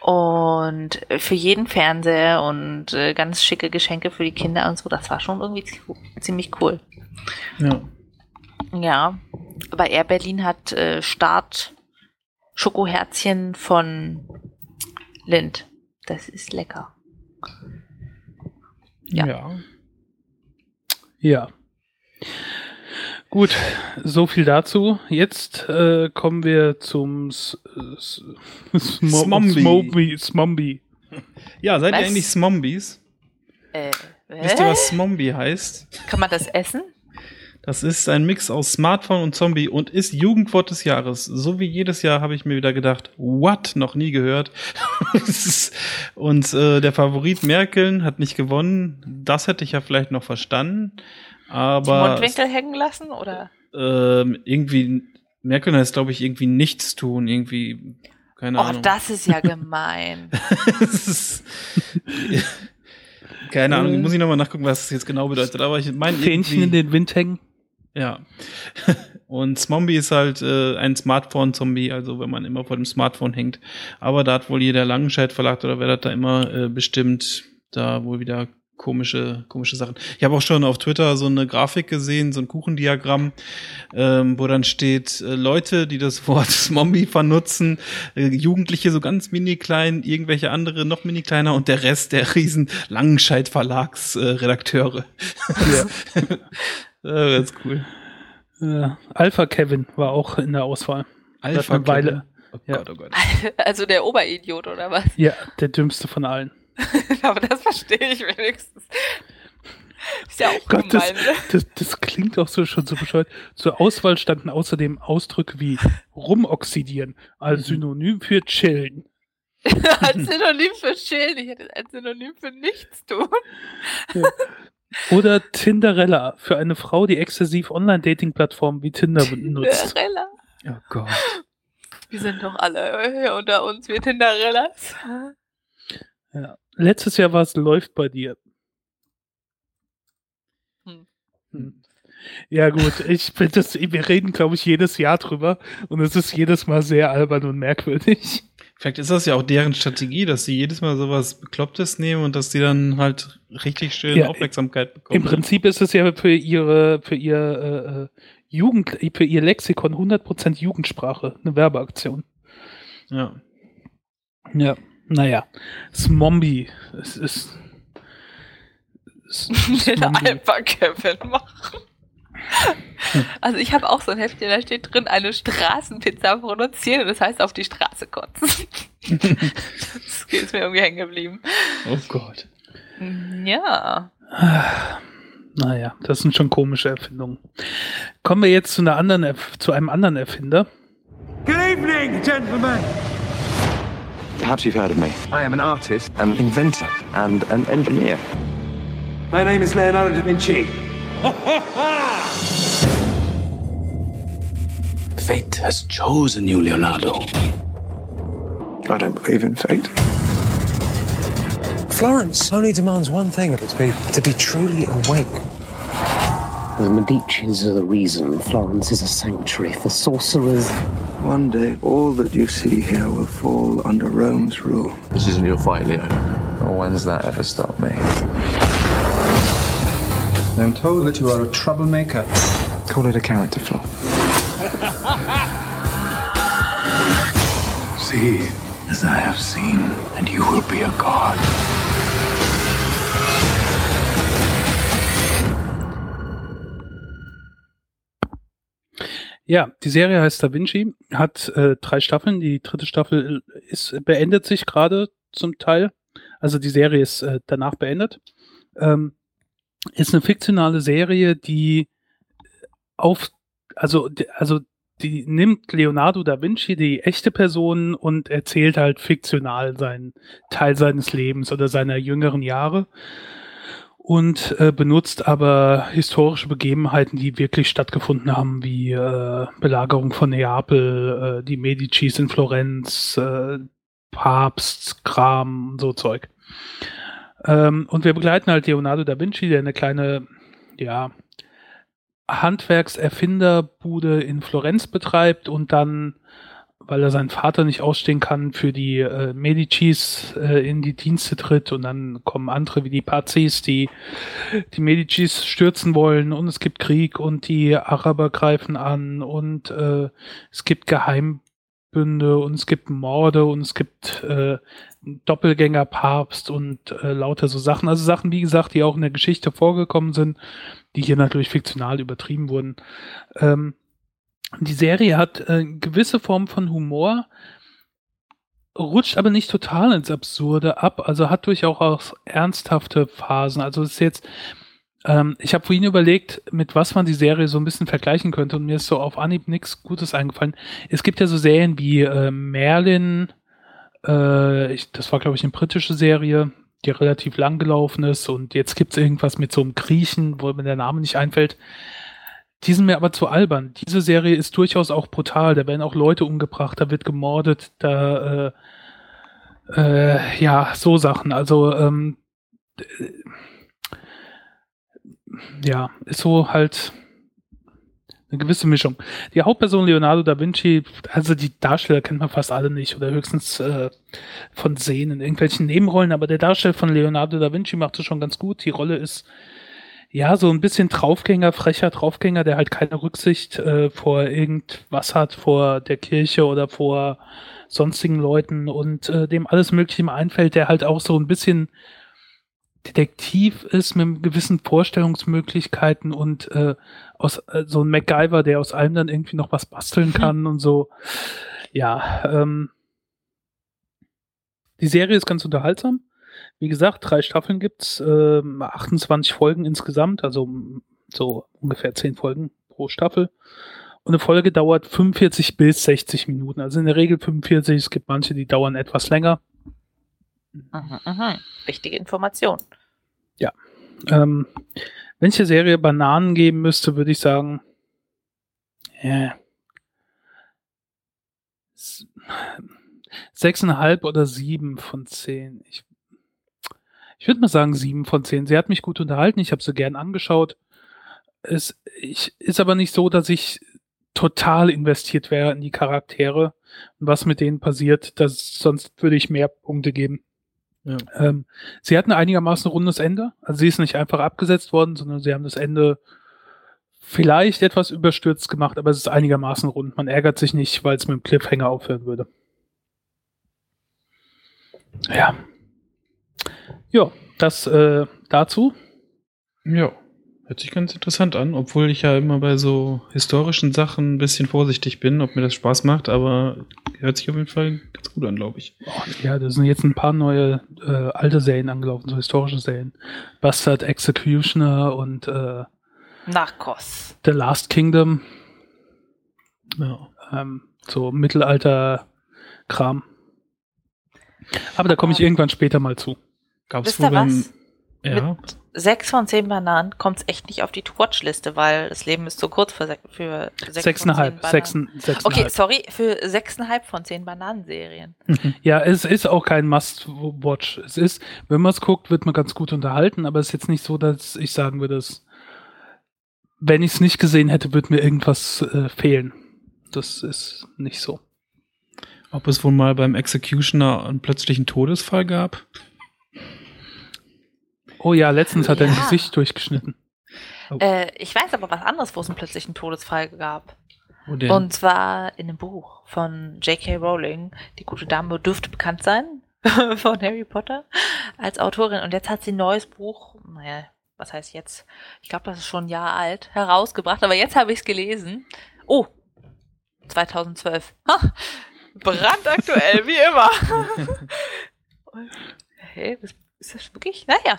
und für jeden Fernseher und äh, ganz schicke Geschenke für die Kinder und so. Das war schon irgendwie zi- ziemlich cool. Ja. Ja, aber Air Berlin hat äh, Start Schokoherzchen von Lind. Das ist lecker. Ja. ja. Ja. Gut, so viel dazu. Jetzt äh, kommen wir zum S S Smo- Smombie. Ja, seid ihr Was? eigentlich Smombies? Äh, Wisst ihr, was Smombie heißt? Kann man das essen? Das ist ein Mix aus Smartphone und Zombie und ist Jugendwort des Jahres. So wie jedes Jahr habe ich mir wieder gedacht, what? Noch nie gehört. *laughs* Und äh, der Favorit Merkel hat nicht gewonnen. Das hätte ich ja vielleicht noch verstanden. Die Aber Mundwinkel hängen lassen oder? ähm, irgendwie, Merkel heißt, glaube ich, irgendwie nichts tun. Irgendwie, keine Oh, Ahnung. das ist ja *laughs* gemein. Ist- keine Ahnung, muss ich nochmal nachgucken, was das jetzt genau bedeutet. Aber ich meine, Fähnchen in den Wind hängen. Ja. *laughs* Und Smombie ist halt äh, ein Smartphone-Zombie, also wenn man immer vor dem Smartphone hängt. Aber da hat wohl jeder Langenscheid Verlag oder wer das da immer äh, bestimmt, da wohl wieder komische, komische Sachen. Ich habe auch schon auf Twitter so eine Grafik gesehen, so ein Kuchendiagramm, ähm, wo dann steht, äh, Leute, die das *laughs* Wort Smombie vernutzen, äh, Jugendliche so ganz mini klein, irgendwelche andere noch mini kleiner und der Rest der riesen Langenscheid Verlags äh, Redakteure. *laughs* Ja. ganz cool. Äh, Alpha Kevin war auch in der Auswahl. Das eine Weile. Oh Ja. Gott, oh Gott. *laughs* Also der Oberidiot oder was? Ja, der dümmste von allen. *laughs* Aber das verstehe ich wenigstens. Ist ja auch Gott, das, gemein. ne? das, das klingt auch so schon so bescheuert. Zur Auswahl standen außerdem Ausdrücke wie rumoxidieren als Synonym für chillen. *laughs* als Synonym für chillen. Ich hätte es als Synonym für nichts tun. Oder Tinderella für eine Frau, die exzessiv Online-Dating-Plattformen wie Tinder benutzt. Tinderella. Oh Gott. Wir sind doch alle hier unter uns, wir Tinderellas. Ja. Letztes Jahr war es läuft bei dir. Hm. Hm. Ja gut, ich das, wir reden glaube ich jedes Jahr drüber und es ist jedes Mal sehr albern und merkwürdig. Vielleicht ist das ja auch deren Strategie, dass sie jedes Mal sowas Beklopptes nehmen und dass die dann halt richtig schön Ja, Aufmerksamkeit bekommen. Im Prinzip ist es ja für ihre, für ihr äh, äh, Jugend, für ihr Lexikon 100% Jugendsprache, eine Werbeaktion. Ja. Ja, naja. Smombie. Es ist. es- Den Smombie. Alpha Kevin machen. Also ich habe auch so ein Heftchen, da steht drin, eine Straßenpizza produzieren und das heißt auf die Straße kotzen. das ist mir irgendwie hängen geblieben. Oh Gott. Ja. Naja, das sind schon komische Erfindungen. Kommen wir jetzt zu, einer anderen, Erf- zu einem anderen Erfinder. Good evening, gentlemen. Perhaps you've heard of me. I am an artist, an inventor, and an engineer. My name is Leonardo da Vinci. *laughs* Fate has chosen you, Leonardo. I don't believe in fate. Florence only demands one thing of its people to be truly awake. The Medicis are the reason Florence is a sanctuary for sorcerers. One day, all that you see here will fall under Rome's rule. This isn't your fight, Leo. Well, when's that ever stopped me? I'm told that you are a troublemaker. Call it a character flaw. See as I have seen, and you will be a god. Ja, die Serie heißt Da Vinci, hat äh, drei Staffeln. Die dritte Staffel ist beendet sich gerade zum Teil. Also die Serie ist äh, danach beendet. Ähm, ist eine fiktionale Serie, die auf, also, also die nimmt Leonardo da Vinci, die echte Person, und erzählt halt fiktional seinen Teil seines Lebens oder seiner jüngeren Jahre und äh, benutzt aber historische Begebenheiten, die wirklich stattgefunden haben, wie äh, Belagerung von Neapel, äh, die Medicis in Florenz, äh, Papstkram, so Zeug. Ähm, und wir begleiten halt Leonardo da Vinci, der eine kleine, ja, Handwerkserfinderbude in Florenz betreibt und dann, weil er seinen Vater nicht ausstehen kann, für die äh, Medicis äh, in die Dienste tritt und dann kommen andere wie die Pazis, die die Medicis stürzen wollen und es gibt Krieg und die Araber greifen an und äh, es gibt Geheimbünde und es gibt Morde und es gibt äh, Doppelgängerpapst und äh, lauter so Sachen. Also Sachen, wie gesagt, die auch in der Geschichte vorgekommen sind die hier natürlich fiktional übertrieben wurden. Ähm, die Serie hat äh, gewisse Formen von Humor, rutscht aber nicht total ins Absurde ab, also hat durchaus auch ernsthafte Phasen. Also es ist jetzt, ähm, ich habe vorhin überlegt, mit was man die Serie so ein bisschen vergleichen könnte und mir ist so auf Anhieb nichts Gutes eingefallen. Es gibt ja so Serien wie äh, Merlin, äh, ich, das war glaube ich eine britische Serie, die relativ lang gelaufen ist und jetzt gibt's irgendwas mit so einem Griechen, wo mir der Name nicht einfällt. Die sind mir aber zu albern. Diese Serie ist durchaus auch brutal. Da werden auch Leute umgebracht, da wird gemordet, da äh, äh, ja, so Sachen. Also ähm, äh, ja, ist so halt eine gewisse Mischung. Die Hauptperson Leonardo da Vinci, also die Darsteller kennt man fast alle nicht oder höchstens äh, von Sehen in irgendwelchen Nebenrollen, aber der Darsteller von Leonardo da Vinci macht es schon ganz gut. Die Rolle ist ja so ein bisschen Draufgänger, frecher Draufgänger, der halt keine Rücksicht äh, vor irgendwas hat, vor der Kirche oder vor sonstigen Leuten und äh, dem alles Mögliche einfällt, der halt auch so ein bisschen Detektiv ist mit gewissen Vorstellungsmöglichkeiten und äh, aus äh, so ein MacGyver, der aus allem dann irgendwie noch was basteln hm. kann mhm. und so. Ja, ähm, die Serie ist ganz unterhaltsam. Wie gesagt, drei Staffeln gibt's, äh, 28 Folgen insgesamt, also so ungefähr 10 Folgen pro Staffel. Und eine Folge dauert 45 bis 60 Minuten. Also in der Regel 45. Es gibt manche, die dauern etwas länger. Mhm, mhm. Wichtige Information. Ja. Ähm, wenn ich der Serie Bananen geben müsste, würde ich sagen, ja, sechseinhalb oder sieben von zehn. Ich, ich würde mal sagen sieben von zehn. Sie hat mich gut unterhalten, ich habe sie gern angeschaut. Es ich, ist aber nicht so, dass ich total investiert wäre in die Charaktere und was mit denen passiert. Das, sonst würde ich mehr Punkte geben. Ja. Ähm, sie hatten einigermaßen rundes Ende. Also sie ist nicht einfach abgesetzt worden, sondern sie haben das Ende vielleicht etwas überstürzt gemacht, aber es ist einigermaßen rund. Man ärgert sich nicht, weil es mit dem Cliffhanger aufhören würde. Ja. Ja, das äh, dazu. Ja. Hört sich ganz interessant an, obwohl ich ja immer bei so historischen Sachen ein bisschen vorsichtig bin, ob mir das Spaß macht, aber hört sich auf jeden Fall ganz gut an, glaube ich. Oh, ja, da sind jetzt ein paar neue äh, alte Serien angelaufen, so historische Serien. Bastard Executioner und äh, Narcos. The Last Kingdom. Ja. Ähm, so Mittelalter-Kram. Aber da komme ich irgendwann später mal zu. Gab es wohl beim ja. Mit sechs von zehn Bananen kommt es echt nicht auf die To-Watch-Liste, weil das Leben ist zu kurz für, sech, für sechs sechseinhalb, sechs, sechs Okay, sorry, für sechseinhalb von zehn Bananenserien. Mhm. Ja, es ist auch kein Must-Watch. Es ist, wenn man es guckt, wird man ganz gut unterhalten, aber es ist jetzt nicht so, dass ich sagen würde, dass wenn ich es nicht gesehen hätte, würde mir irgendwas äh, fehlen. Das ist nicht so. Ob es wohl mal beim Executioner einen plötzlichen Todesfall gab? Oh ja, letztens hat er ein Gesicht durchgeschnitten. Oh. Äh, ich weiß aber was anderes, wo es einen plötzlichen Todesfall gab. Und zwar in einem Buch von J.K. Rowling. Die gute Dame dürfte bekannt sein *laughs* von Harry Potter als Autorin. Und jetzt hat sie ein neues Buch, naja, was heißt jetzt? Ich glaube, das ist schon ein Jahr alt, herausgebracht. Aber jetzt habe ich es gelesen. Oh, 2012. Ha, brandaktuell, wie immer. *laughs* hey, das ist das wirklich? Naja.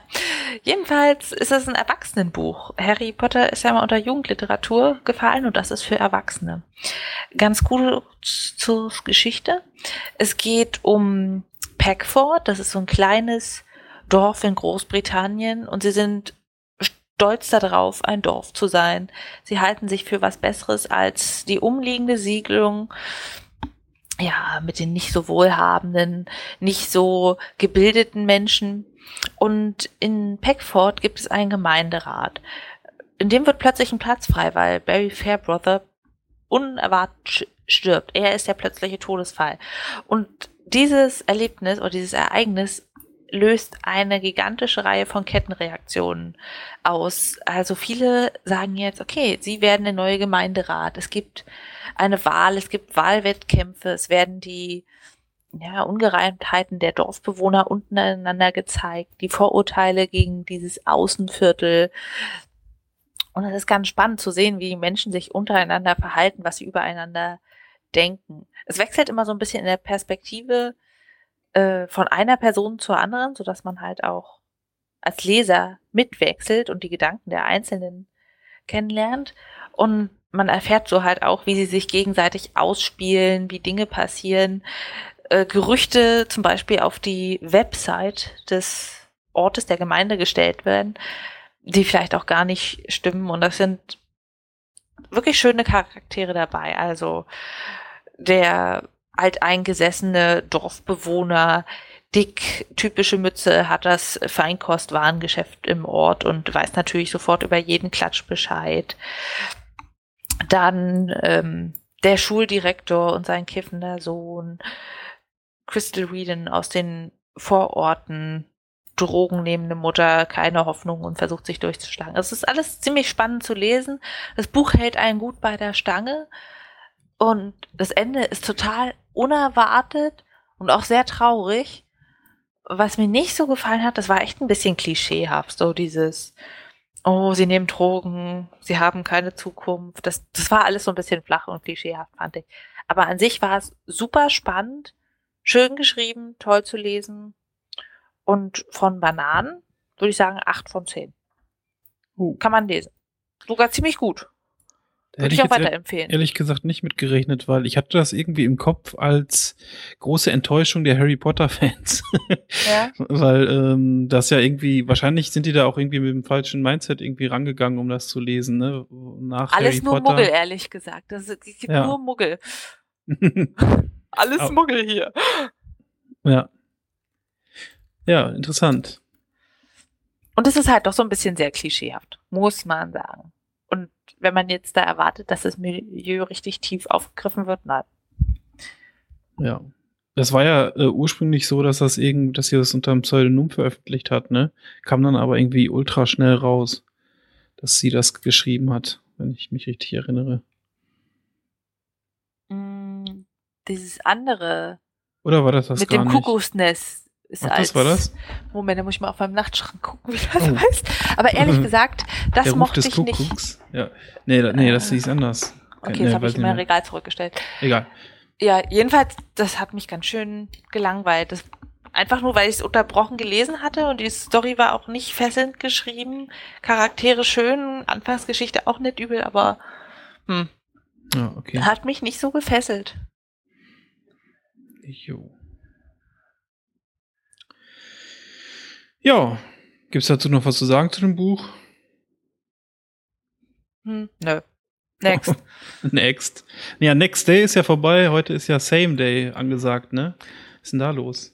Jedenfalls ist es ein Erwachsenenbuch. Harry Potter ist ja mal unter Jugendliteratur gefallen und das ist für Erwachsene. Ganz cool zur Geschichte. Es geht um Packford, das ist so ein kleines Dorf in Großbritannien und sie sind stolz darauf, ein Dorf zu sein. Sie halten sich für was Besseres als die umliegende Siedlung ja, mit den nicht so wohlhabenden, nicht so gebildeten Menschen. Und in Peckford gibt es einen Gemeinderat. In dem wird plötzlich ein Platz frei, weil Barry Fairbrother unerwartet stirbt. Er ist der plötzliche Todesfall. Und dieses Erlebnis oder dieses Ereignis löst eine gigantische Reihe von Kettenreaktionen aus. Also viele sagen jetzt, okay, sie werden der neue Gemeinderat. Es gibt eine Wahl, es gibt Wahlwettkämpfe, es werden die ja, Ungereimtheiten der Dorfbewohner untereinander gezeigt, die Vorurteile gegen dieses Außenviertel. Und es ist ganz spannend zu sehen, wie Menschen sich untereinander verhalten, was sie übereinander denken. Es wechselt immer so ein bisschen in der Perspektive äh, von einer Person zur anderen, so dass man halt auch als Leser mitwechselt und die Gedanken der Einzelnen kennenlernt. Und man erfährt so halt auch, wie sie sich gegenseitig ausspielen, wie Dinge passieren. Äh, Gerüchte zum Beispiel auf die Website des Ortes der Gemeinde gestellt werden, die vielleicht auch gar nicht stimmen. Und das sind wirklich schöne Charaktere dabei. Also der alteingesessene Dorfbewohner, dick, typische Mütze, hat das Feinkostwarengeschäft im Ort und weiß natürlich sofort über jeden Klatsch Bescheid. Dann ähm, der Schuldirektor und sein kiffender Sohn, Crystal Reedon aus den Vororten, drogennehmende Mutter, keine Hoffnung und versucht sich durchzuschlagen. Es ist alles ziemlich spannend zu lesen. Das Buch hält einen gut bei der Stange und das Ende ist total unerwartet und auch sehr traurig. Was mir nicht so gefallen hat, das war echt ein bisschen klischeehaft, so dieses, oh, sie nehmen Drogen, sie haben keine Zukunft. Das, das war alles so ein bisschen flach und klischeehaft, fand ich. Aber an sich war es super spannend, schön geschrieben, toll zu lesen. Und von Bananen würde ich sagen acht von zehn. Oh. Kann man lesen. Sogar ziemlich gut. Würde hätte ich auch weiterempfehlen. Ehrlich gesagt nicht mitgerechnet, weil ich hatte das irgendwie im Kopf als große Enttäuschung der Harry Potter Fans. *laughs* Ja. *laughs* weil ähm, das ja irgendwie, wahrscheinlich sind die da auch irgendwie mit dem falschen Mindset irgendwie rangegangen, um das zu lesen, ne? Nach Alles Harry nur Potter. Muggel, ehrlich gesagt. Das ist, es gibt Ja. nur Muggel. *laughs* Alles Aber- Muggel hier. ja. Ja, interessant. Und es ist halt doch so ein bisschen sehr klischeehaft, muss man sagen. Und wenn man jetzt da erwartet, dass das Milieu richtig tief aufgegriffen wird, nein. Ja. Das war ja äh, ursprünglich so, dass das irgend, dass sie das unter einem Pseudonym veröffentlicht hat, ne? Kam dann aber irgendwie ultra schnell raus, dass sie das geschrieben hat, wenn ich mich richtig erinnere. Dieses andere Oder war das das mit gar dem nicht? Kuckucksnest ist Ach, als das war das? Moment, da muss ich mal auf meinem Nachtschrank gucken, *laughs* wie das Oh. heißt. Aber ehrlich *laughs* gesagt, das Der Ruf mochte des ich nicht. Kuckucks. Ja. Nee, nee, das Äh, hieß anders. Okay, Nee, das habe ich in nicht mein. Regal zurückgestellt. Egal. Ja, jedenfalls, das hat mich ganz schön gelangweilt. Das, einfach nur, weil ich es unterbrochen gelesen hatte und die Story war auch nicht fesselnd geschrieben. Charaktere schön, Anfangsgeschichte auch nicht übel, aber hm, Ja, okay. hat mich nicht so gefesselt. Jo. Ja. Gibt's dazu noch was zu sagen zu dem Buch? Hm, nö. Next. *laughs* Next. Ja, Next Day ist ja vorbei. Heute ist ja Same Day angesagt, ne? Was ist denn da los?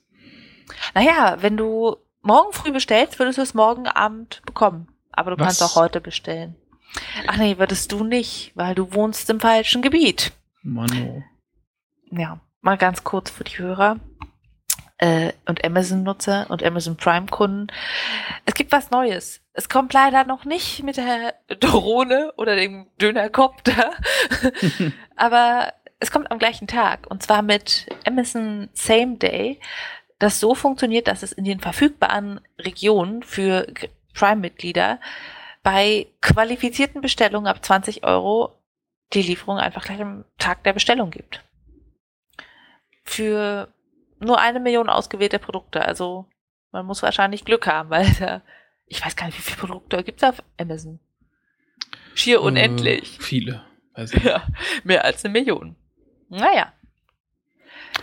naja, wenn du morgen früh bestellst, würdest du es morgen Abend bekommen. Aber du Was? kannst auch heute bestellen. Ach nee, würdest du nicht, weil du wohnst im falschen Gebiet. Mano. ja, mal ganz kurz für die Hörer äh, und Amazon-Nutzer und Amazon Prime-Kunden. Es gibt was Neues. Es kommt leider noch nicht mit der Drohne oder dem Dönerkopter, *laughs* aber es kommt am gleichen Tag und zwar mit Amazon Same Day, das so funktioniert, dass es in den verfügbaren Regionen für Prime-Mitglieder bei qualifizierten Bestellungen ab 20 Euro die Lieferung einfach gleich am Tag der Bestellung gibt für nur eine Million ausgewählte Produkte. Also man muss wahrscheinlich Glück haben, weil da, ich weiß gar nicht, wie viele Produkte gibt es auf Amazon. Schier unendlich. Äh, viele. Weiß ich. *laughs* Ja, mehr als eine Million. Naja.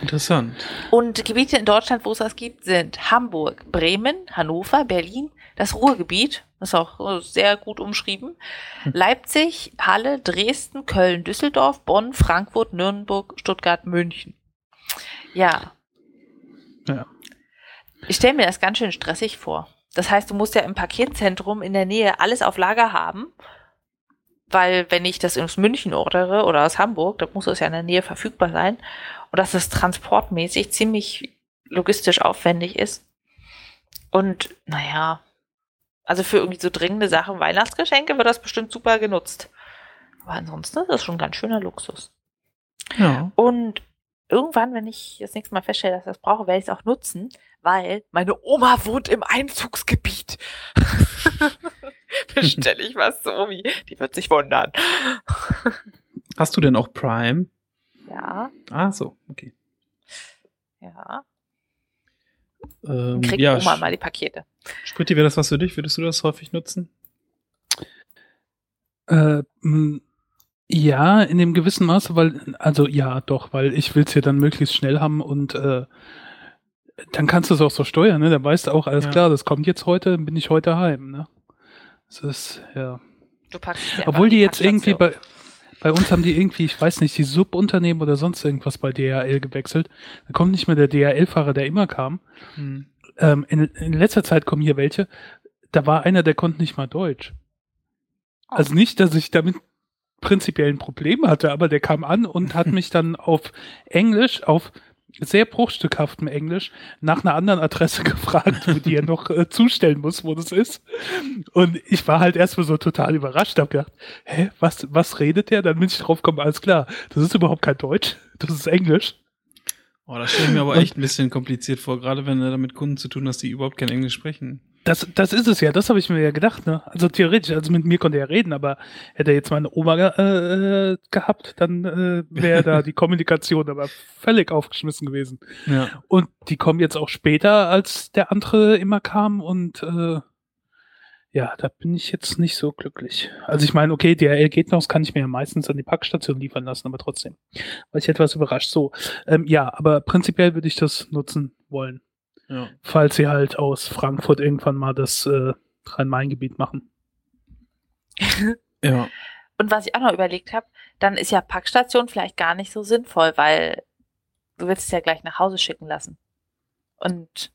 Interessant. Und Gebiete in Deutschland, wo es das gibt, sind Hamburg, Bremen, Hannover, Berlin, das Ruhrgebiet, das ist auch sehr gut umschrieben, Leipzig, Halle, Dresden, Köln, Düsseldorf, Bonn, Frankfurt, Nürnberg, Stuttgart, München. Ja. Ja. Ich stelle mir das ganz schön stressig vor. Das heißt, du musst ja im Paketzentrum in der Nähe alles auf Lager haben, weil wenn ich das aus München ordere oder aus Hamburg, dann muss es ja in der Nähe verfügbar sein und dass es transportmäßig ziemlich logistisch aufwendig ist. Und naja, also für irgendwie so dringende Sachen, Weihnachtsgeschenke wird das bestimmt super genutzt. Aber ansonsten ist das schon ganz schöner Luxus. Ja. Und irgendwann, wenn ich das nächste Mal feststelle, dass ich das brauche, werde ich es auch nutzen, weil meine Oma wohnt im Einzugsgebiet. *laughs* *laughs* bestelle ich was zu Omi. Die wird sich wundern. Hast du denn auch Prime? Ja, Ah, so, okay. ja. Ähm, Kriegt ja, Oma mal die Pakete. Spritti, wäre das was für dich? Würdest du das häufig nutzen? Äh, mh, ja, in dem gewissen Maße, weil, also ja, doch, weil ich will es ja dann möglichst schnell haben und äh, dann kannst du es auch so steuern, ne? Da weißt du auch, alles Ja. klar, das kommt jetzt heute, dann bin ich heute heim, ne? Das ist, ja. Du packst Obwohl in die jetzt irgendwie bei, bei uns haben die irgendwie, ich weiß nicht, die Subunternehmen oder sonst irgendwas bei DHL gewechselt. Da kommt nicht mehr der DHL-Fahrer, der immer kam. Hm. Ähm, in, in letzter Zeit kommen hier welche. Da war einer, der konnte nicht mal Deutsch. Oh. Also nicht, dass ich damit prinzipiell ein Problem hatte, aber der kam an und hat *laughs* mich dann auf Englisch, auf sehr bruchstückhaftem Englisch, nach einer anderen Adresse *laughs* gefragt, wo die er noch äh, zustellen muss, wo das ist. Und ich war halt erstmal so total überrascht, hab gedacht, hä, was, was redet der? Dann bin ich drauf gekommen, alles klar, das ist überhaupt kein Deutsch, *laughs* das ist Englisch. Oh, das stelle ich mir aber echt ein bisschen kompliziert vor, gerade wenn du da mit Kunden zu tun hast, die überhaupt kein Englisch sprechen. Das, das ist es ja, das habe ich mir ja gedacht, ne? Also theoretisch, also mit mir konnte er reden, aber hätte er jetzt meine Oma ge äh, gehabt, dann äh, wäre da *laughs* die Kommunikation aber völlig aufgeschmissen gewesen. Ja. Und die kommen jetzt auch später, als der andere immer kam und äh, ja, da bin ich jetzt nicht so glücklich. Also ich meine, okay, DHL geht noch, das kann ich mir ja meistens an die Packstation liefern lassen, aber trotzdem war ich etwas überrascht. So, ähm, ja, aber prinzipiell würde ich das nutzen wollen ja. falls sie halt aus Frankfurt irgendwann mal das äh, Rhein-Main-Gebiet machen. Ja. Und was ich auch noch überlegt habe, dann ist ja Packstation vielleicht gar nicht so sinnvoll, weil du willst es ja gleich nach Hause schicken lassen. Und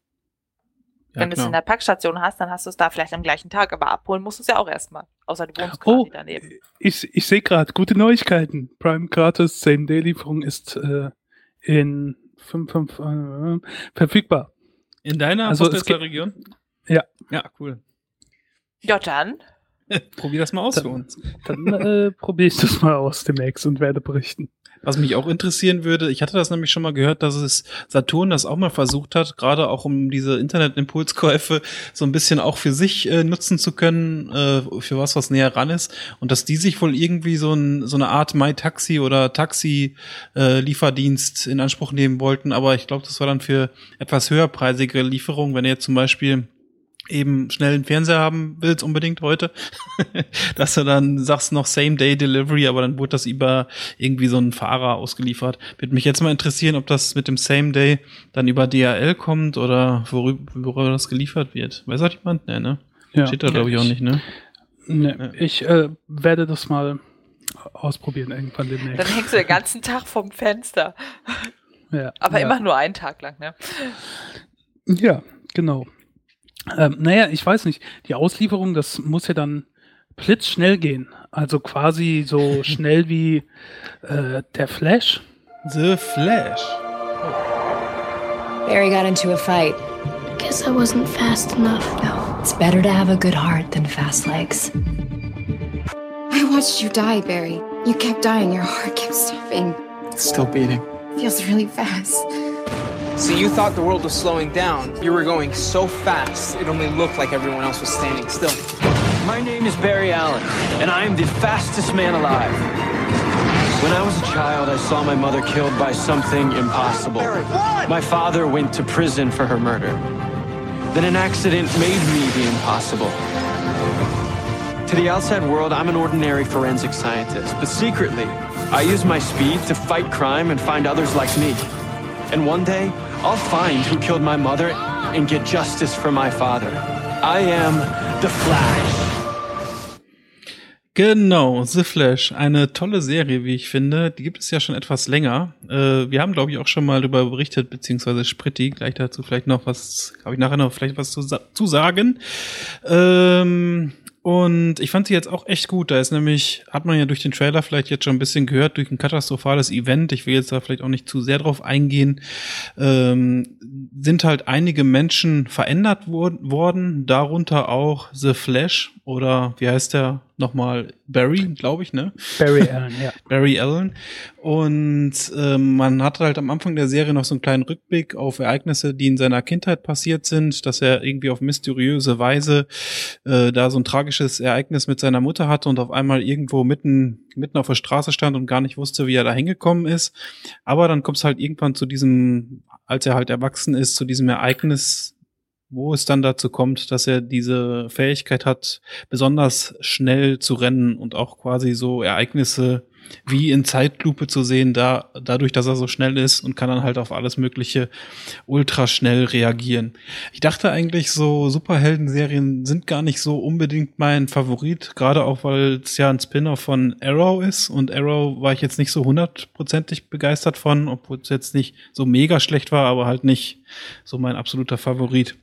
ja wenn du es in der Packstation hast, dann hast du es da vielleicht am gleichen Tag, aber abholen musst du es ja auch erstmal. Außer du wohnst Oh, daneben. ich, ich sehe gerade, gute Neuigkeiten. Prime Gratis Same-Day-Lieferung ist äh, in 5, 5, äh, verfügbar. In deiner Also, Postleitzahlenregion? Ja. Ja, cool. Ja, dann. *laughs* Probier das mal aus für uns. Dann äh, probiere ich das mal aus demnächst und werde berichten. Was mich auch interessieren würde, ich hatte das nämlich schon mal gehört, dass es Saturn das auch mal versucht hat, gerade auch um diese Internet-Impulskäufe so ein bisschen auch für sich äh, nutzen zu können, äh, für was, was näher ran ist. Und dass die sich wohl irgendwie so, ein, so eine Art MyTaxi oder Taxi-Lieferdienst in Anspruch nehmen wollten. Aber ich glaube, das war dann für etwas höherpreisige Lieferungen, wenn ihr zum Beispiel eben schnell einen Fernseher haben willst, unbedingt heute, *laughs* dass du dann sagst noch Same-Day-Delivery, aber dann wurde das über irgendwie so einen Fahrer ausgeliefert. Würde mich jetzt mal interessieren, ob das mit dem Same-Day dann über DHL kommt oder worüber, worüber das geliefert wird. Weiß auch jemand? Nee, ne? Ja. Steht da, glaube ich, auch nicht, ne? Ne, Ja. Ich äh, werde das mal ausprobieren irgendwann Dann demnächst. hängst du den ganzen Tag vom Fenster. Ja, Aber ja. immer nur einen Tag lang, ne? Ja, genau. Ähm, naja, ich weiß nicht. Die Auslieferung, das muss ja dann blitzschnell gehen. Also quasi so *laughs* schnell wie äh, der Flash. The Flash. Barry got into a fight. Guess I wasn't fast enough. No, it's better to have a good heart than fast legs. I watched you die, Barry. You kept dying, your heart kept stopping. It's still beating. Feels really fast. So you thought the world was slowing down. You were going so fast, it only looked like everyone else was standing still. My name is Barry Allen, and I am the fastest man alive. When I was a child, I saw my mother killed by something impossible. My father went to prison for her murder. Then an accident made me the impossible. To the outside world, I'm an ordinary forensic scientist, but secretly, I use my speed to fight crime and find others like me. And one day, I'll find who killed my mother and get justice for my father. I am the Flash. Genau, The Flash. Eine tolle Serie, wie ich finde. Die gibt es ja schon etwas länger. Äh, wir haben, glaube ich, auch schon mal darüber berichtet, beziehungsweise Spritti. Gleich dazu vielleicht noch was, habe ich nachher noch vielleicht was zu, zu sagen. Ähm, und ich fand sie jetzt auch echt gut. Da ist nämlich, hat man ja durch den Trailer vielleicht jetzt schon ein bisschen gehört, durch ein katastrophales Event. Ich will jetzt da vielleicht auch nicht zu sehr drauf eingehen. Ähm, sind halt einige Menschen verändert wor worden, darunter auch The Flash oder wie heißt der? Nochmal Barry, glaube ich, ne? Barry Allen, ja. *laughs* Barry Allen. Und ähm, man hat halt am Anfang der Serie noch so einen kleinen Rückblick auf Ereignisse, die in seiner Kindheit passiert sind, dass er irgendwie auf mysteriöse Weise äh, da so ein tragisches Ereignis mit seiner Mutter hatte und auf einmal irgendwo mitten mitten auf der Straße stand und gar nicht wusste, wie er da hingekommen ist. Aber dann kommt es halt irgendwann zu diesem, als er halt erwachsen ist, zu diesem Ereignis, wo es dann dazu kommt, dass er diese Fähigkeit hat, besonders schnell zu rennen und auch quasi so Ereignisse wie in Zeitlupe zu sehen, da, dadurch, dass er so schnell ist und kann dann halt auf alles Mögliche ultra schnell reagieren. Ich dachte eigentlich, so Superhelden-Serien sind gar nicht so unbedingt mein Favorit, gerade auch, weil es ja ein Spin-off von Arrow ist und Arrow war ich jetzt nicht so hundertprozentig begeistert von, obwohl es jetzt nicht so mega schlecht war, aber halt nicht so mein absoluter Favorit.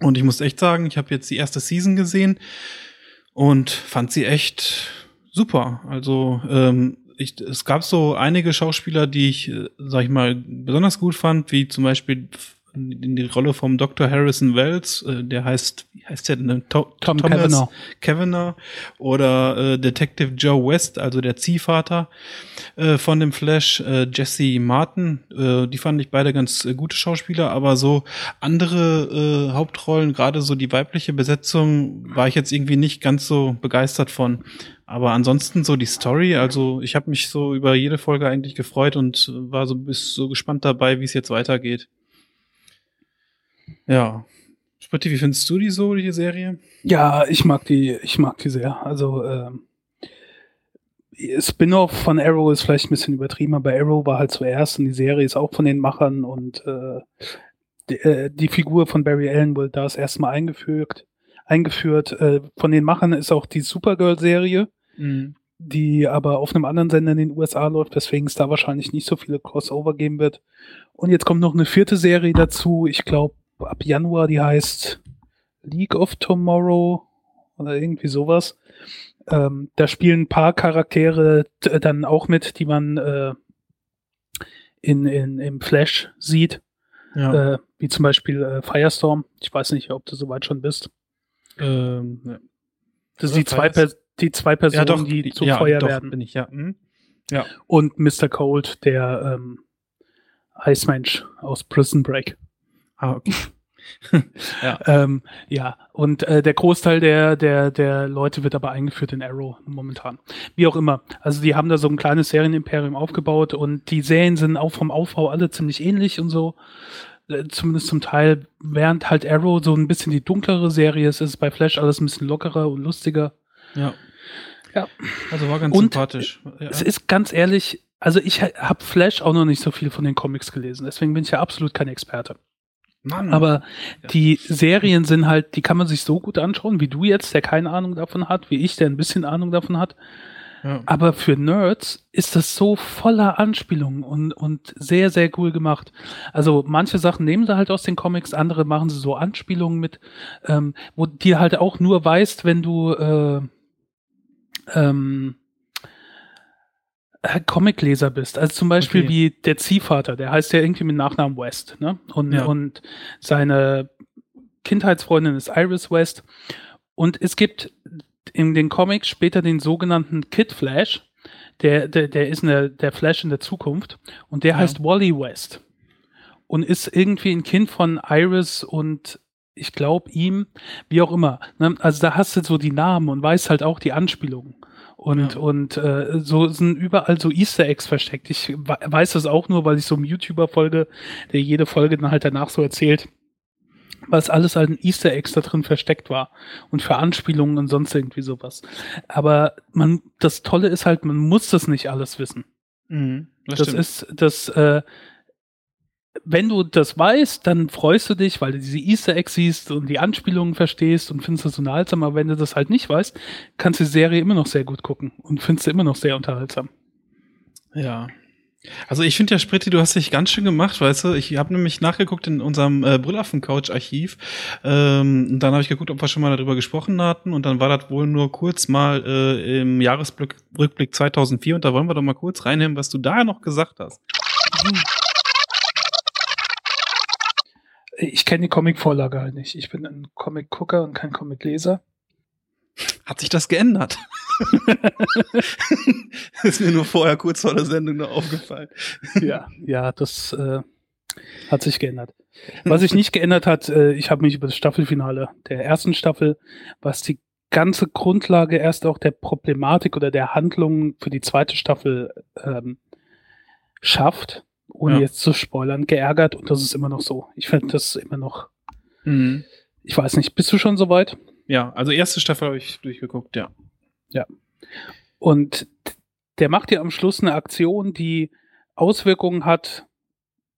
Und ich muss echt sagen, ich habe jetzt die erste Season gesehen und fand sie echt super. Also ähm, ich, es gab so einige Schauspieler, die ich, äh, sag ich mal, besonders gut fand, wie zum Beispiel in die Rolle vom Dr. Harrison Wells, äh, der heißt, wie heißt der denn? To Tom Thomas. Cavanagh oder äh, Detective Joe West, also der Ziehvater äh, von dem Flash, äh, Jesse Martin. Äh, die fand ich beide ganz äh, gute Schauspieler, aber so andere äh, Hauptrollen, gerade so die weibliche Besetzung, war ich jetzt irgendwie nicht ganz so begeistert von. Aber ansonsten so die Story, also ich habe mich so über jede Folge eigentlich gefreut und war so bis so gespannt dabei, wie es jetzt weitergeht. Ja. Spritti, wie findest du die so, die Serie? Ja, ich mag die, ich mag die sehr. Also ähm, Spin-off von Arrow ist vielleicht ein bisschen übertrieben, aber Arrow war halt zuerst und die Serie ist auch von den Machern und äh, die, äh, die Figur von Barry Allen wurde da das erste Mal eingeführt. Eingeführt. Äh, von den Machern ist auch die Supergirl-Serie, Mhm. die aber auf einem anderen Sender in den USA läuft, weswegen es da wahrscheinlich nicht so viele Crossover geben wird. Und jetzt kommt noch eine vierte Serie dazu. Ich glaube, ab Januar, die heißt League of Tomorrow oder irgendwie sowas. Ähm, da spielen ein paar Charaktere t- dann auch mit, die man äh, in, in, im Flash sieht. Ja. Äh, wie zum Beispiel äh, Firestorm. Ich weiß nicht, ob du soweit schon bist. Ähm, ja. Das sind die zwei, per die zwei Personen, ja, doch, die ja, Feuer werden. bin ich, ja. Mhm. Ja. Und Mr. Cold, der ähm, Eismensch aus Prison Break. Ah, okay. *laughs* ja. Ähm, ja, und äh, der Großteil der, der, der Leute wird aber eingeführt in Arrow momentan. Wie auch immer. Also die haben da so ein kleines Serienimperium aufgebaut und die Serien sind auch vom Aufbau alle ziemlich ähnlich und so. Äh, Zumindest zum Teil, während halt Arrow so ein bisschen die dunklere Serie ist, ist bei Flash alles ein bisschen lockerer und lustiger. Ja. Ja. Also war ganz Und sympathisch. Ja. Es ist ganz ehrlich, also ich habe Flash auch noch nicht so viel von den Comics gelesen, deswegen bin ich ja absolut kein Experte. Mann. Aber die Serien sind halt, die kann man sich so gut anschauen, wie du jetzt, der keine Ahnung davon hat, wie ich, der ein bisschen Ahnung davon hat. Ja. Aber für Nerds ist das so voller Anspielungen und, und sehr, sehr cool gemacht. Also manche Sachen nehmen sie halt aus den Comics, andere machen sie so Anspielungen mit, ähm, wo die halt auch nur weißt, wenn du äh, ähm, äh, Comicleser bist. Also zum Beispiel Okay. wie der Ziehvater, der heißt ja irgendwie mit Nachnamen West, ne? Und, Ja. und seine Kindheitsfreundin ist Iris West. Und es gibt in den Comics später den sogenannten Kid Flash. Der, der, der ist eine, der Flash in der Zukunft. Und der Ja. heißt Wally West. Und ist irgendwie ein Kind von Iris und ich glaube ihm, wie auch immer. Ne? Also da hast du so die Namen und weißt halt auch die Anspielungen. Und, Ja. und äh, so sind überall so Easter Eggs versteckt. Ich we- weiß das auch nur, weil ich so einem YouTuber folge, der jede Folge dann halt danach so erzählt, was alles an Easter Eggs da drin versteckt war und für Anspielungen und sonst irgendwie sowas. Aber man, das Tolle ist halt, man muss das nicht alles wissen. Mhm. Das, Das, ist, das, äh, wenn du das weißt, dann freust du dich, weil du diese Easter Eggs siehst und die Anspielungen verstehst und findest das unterhaltsam. Aber wenn du das halt nicht weißt, kannst du die Serie immer noch sehr gut gucken und findest sie immer noch sehr unterhaltsam. Ja. Also ich finde ja, Spritti, du hast dich ganz schön gemacht, weißt du. Ich habe nämlich nachgeguckt in unserem äh, Brüllaffen-Couch-Archiv. Ähm, und dann habe ich geguckt, ob wir schon mal darüber gesprochen hatten. Und dann war das wohl nur kurz mal äh, im Jahresrückblick 2004. Und da wollen wir doch mal kurz reinnehmen, was du da noch gesagt hast. *laughs* Ich kenne die Comic-Vorlage halt nicht. Ich bin ein Comic-Gucker und kein Comic-Leser. Hat sich das geändert? *laughs* ist mir nur vorher kurz vor der Sendung noch aufgefallen. ja, ja, das äh, hat sich geändert. Was sich nicht geändert hat, äh, ich habe mich über das Staffelfinale der ersten Staffel, was die ganze Grundlage erst auch der Problematik oder der Handlung für die zweite Staffel ähm, schafft, ohne Ja. jetzt zu spoilern, geärgert und das ist immer noch so. Ich finde das immer noch, Mhm. ich weiß nicht, bist du schon soweit? Ja, also erste Staffel habe ich durchgeguckt, ja. Ja. Und der macht ja am Schluss eine Aktion, die Auswirkungen hat,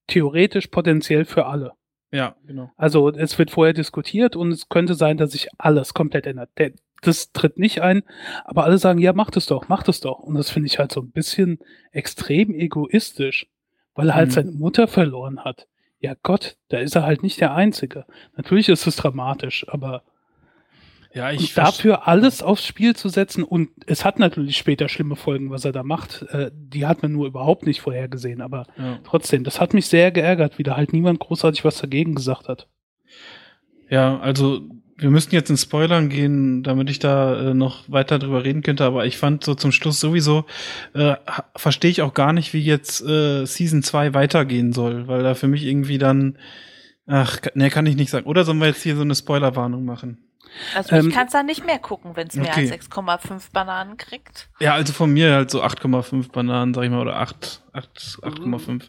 theoretisch potenziell für alle. Ja, genau. Also es wird vorher diskutiert und es könnte sein, dass sich alles komplett ändert. Der, das tritt nicht ein, aber alle sagen, ja, macht es doch, macht es doch. Und das finde ich halt so ein bisschen extrem egoistisch, weil er halt Mhm. seine Mutter verloren hat. Ja Gott, da ist er halt nicht der Einzige. Natürlich ist es dramatisch, aber Ja, ich dafür alles aufs Spiel zu setzen und es hat natürlich später schlimme Folgen, was er da macht. Äh, die hat man nur überhaupt nicht vorhergesehen, aber Ja. trotzdem, das hat mich sehr geärgert, wie da halt niemand großartig was dagegen gesagt hat. Ja, also wir müssten jetzt in Spoilern gehen, damit ich da äh, noch weiter drüber reden könnte, aber ich fand so zum Schluss sowieso, äh, verstehe ich auch gar nicht, wie jetzt äh, Season 2 weitergehen soll, weil da für mich irgendwie dann, ach, ne, kann ich nicht sagen. Oder sollen wir jetzt hier so eine Spoilerwarnung machen? Also Ähm, ich kann es dann nicht mehr gucken, wenn es mehr okay. als 6,5 Bananen kriegt. Ja, also von mir halt so 8,5 Bananen, sag ich mal, oder 8, 8 8,5.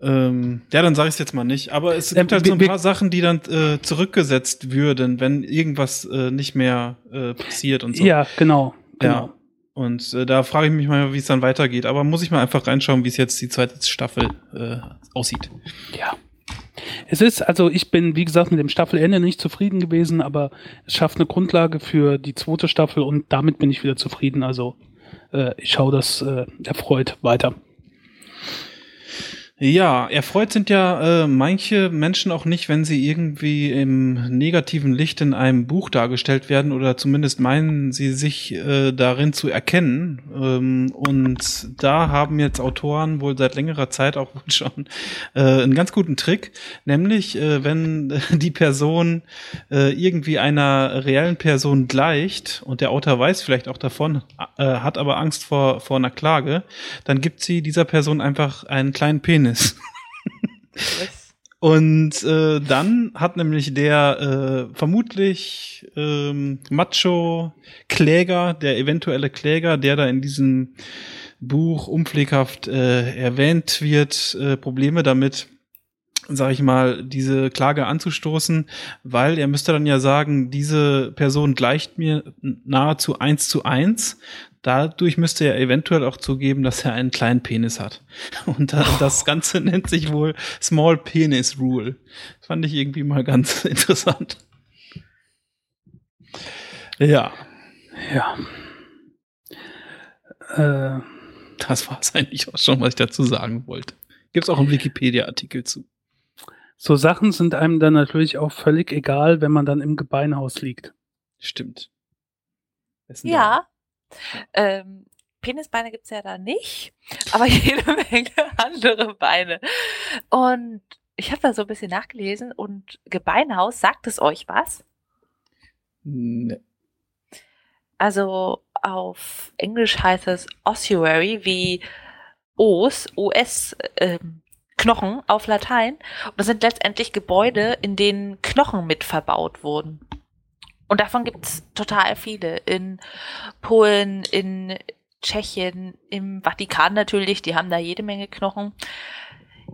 Ähm, ja, dann sage ich es jetzt mal nicht. Aber es gibt Ähm, halt so ein paar Sachen, die dann äh, zurückgesetzt würden, wenn irgendwas äh, nicht mehr äh, passiert und so. Ja, genau. genau. Ja. Und äh, da frage ich mich mal, wie es dann weitergeht. Aber muss ich mal einfach reinschauen, wie es jetzt die zweite Staffel äh, aussieht. Ja. Es ist, also ich bin, wie gesagt, mit dem Staffelende nicht zufrieden gewesen, aber es schafft eine Grundlage für die zweite Staffel und damit bin ich wieder zufrieden. Also äh, ich schaue das erfreut weiter. Ja, erfreut sind ja äh, manche Menschen auch nicht, wenn sie irgendwie im negativen Licht in einem Buch dargestellt werden oder zumindest meinen sie sich äh, darin zu erkennen. Ähm, und da haben jetzt Autoren wohl seit längerer Zeit auch schon äh, einen ganz guten Trick, nämlich äh, wenn *laughs* die Person äh, irgendwie einer reellen Person gleicht und der Autor weiß vielleicht auch davon, äh, hat aber Angst vor, vor einer Klage, dann gibt sie dieser Person einfach einen kleinen Penis. *laughs* Und äh, dann hat nämlich der äh, vermutlich ähm, Macho-Kläger, der eventuelle Kläger, der da in diesem Buch unpfleghaft äh, erwähnt wird, äh, Probleme damit, sag ich mal, diese Klage anzustoßen, weil er müsste dann ja sagen, diese Person gleicht mir nahezu eins zu eins. Dadurch müsste er eventuell auch zugeben, dass er einen kleinen Penis hat. *laughs* Und da, das Ganze *laughs* nennt sich wohl Small Penis Rule. Das fand ich irgendwie mal ganz *laughs* interessant. Ja. Ja. Äh, Das war es eigentlich auch schon, was ich dazu sagen wollte. Gibt es auch einen Wikipedia-Artikel zu. so Sachen sind einem dann natürlich auch völlig egal, wenn man dann im Gebeinhaus liegt. Stimmt. Ja. Ähm, Penisbeine gibt's ja da nicht, aber *laughs* jede Menge andere Beine. Und ich habe da so ein bisschen nachgelesen und Gebeinhaus, sagt es euch was? Nee. Also auf Englisch heißt es Ossuary wie Os, OS, ähm, Knochen auf Latein. Und das sind letztendlich Gebäude, in denen Knochen mit verbaut wurden. Und davon gibt's total viele. In Polen, in Tschechien, im Vatikan natürlich, die haben da jede Menge Knochen.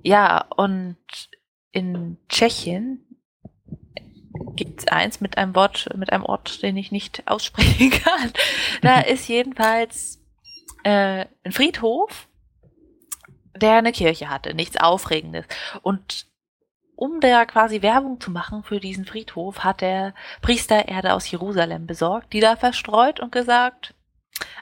Ja, und in Tschechien gibt's eins mit einem Wort, mit einem Ort, den ich nicht aussprechen *laughs* kann. Da ist jedenfalls äh, ein Friedhof, der eine Kirche hatte, nichts Aufregendes. Und um da quasi Werbung zu machen für diesen Friedhof, hat der Priester Erde aus Jerusalem besorgt, die da verstreut und gesagt,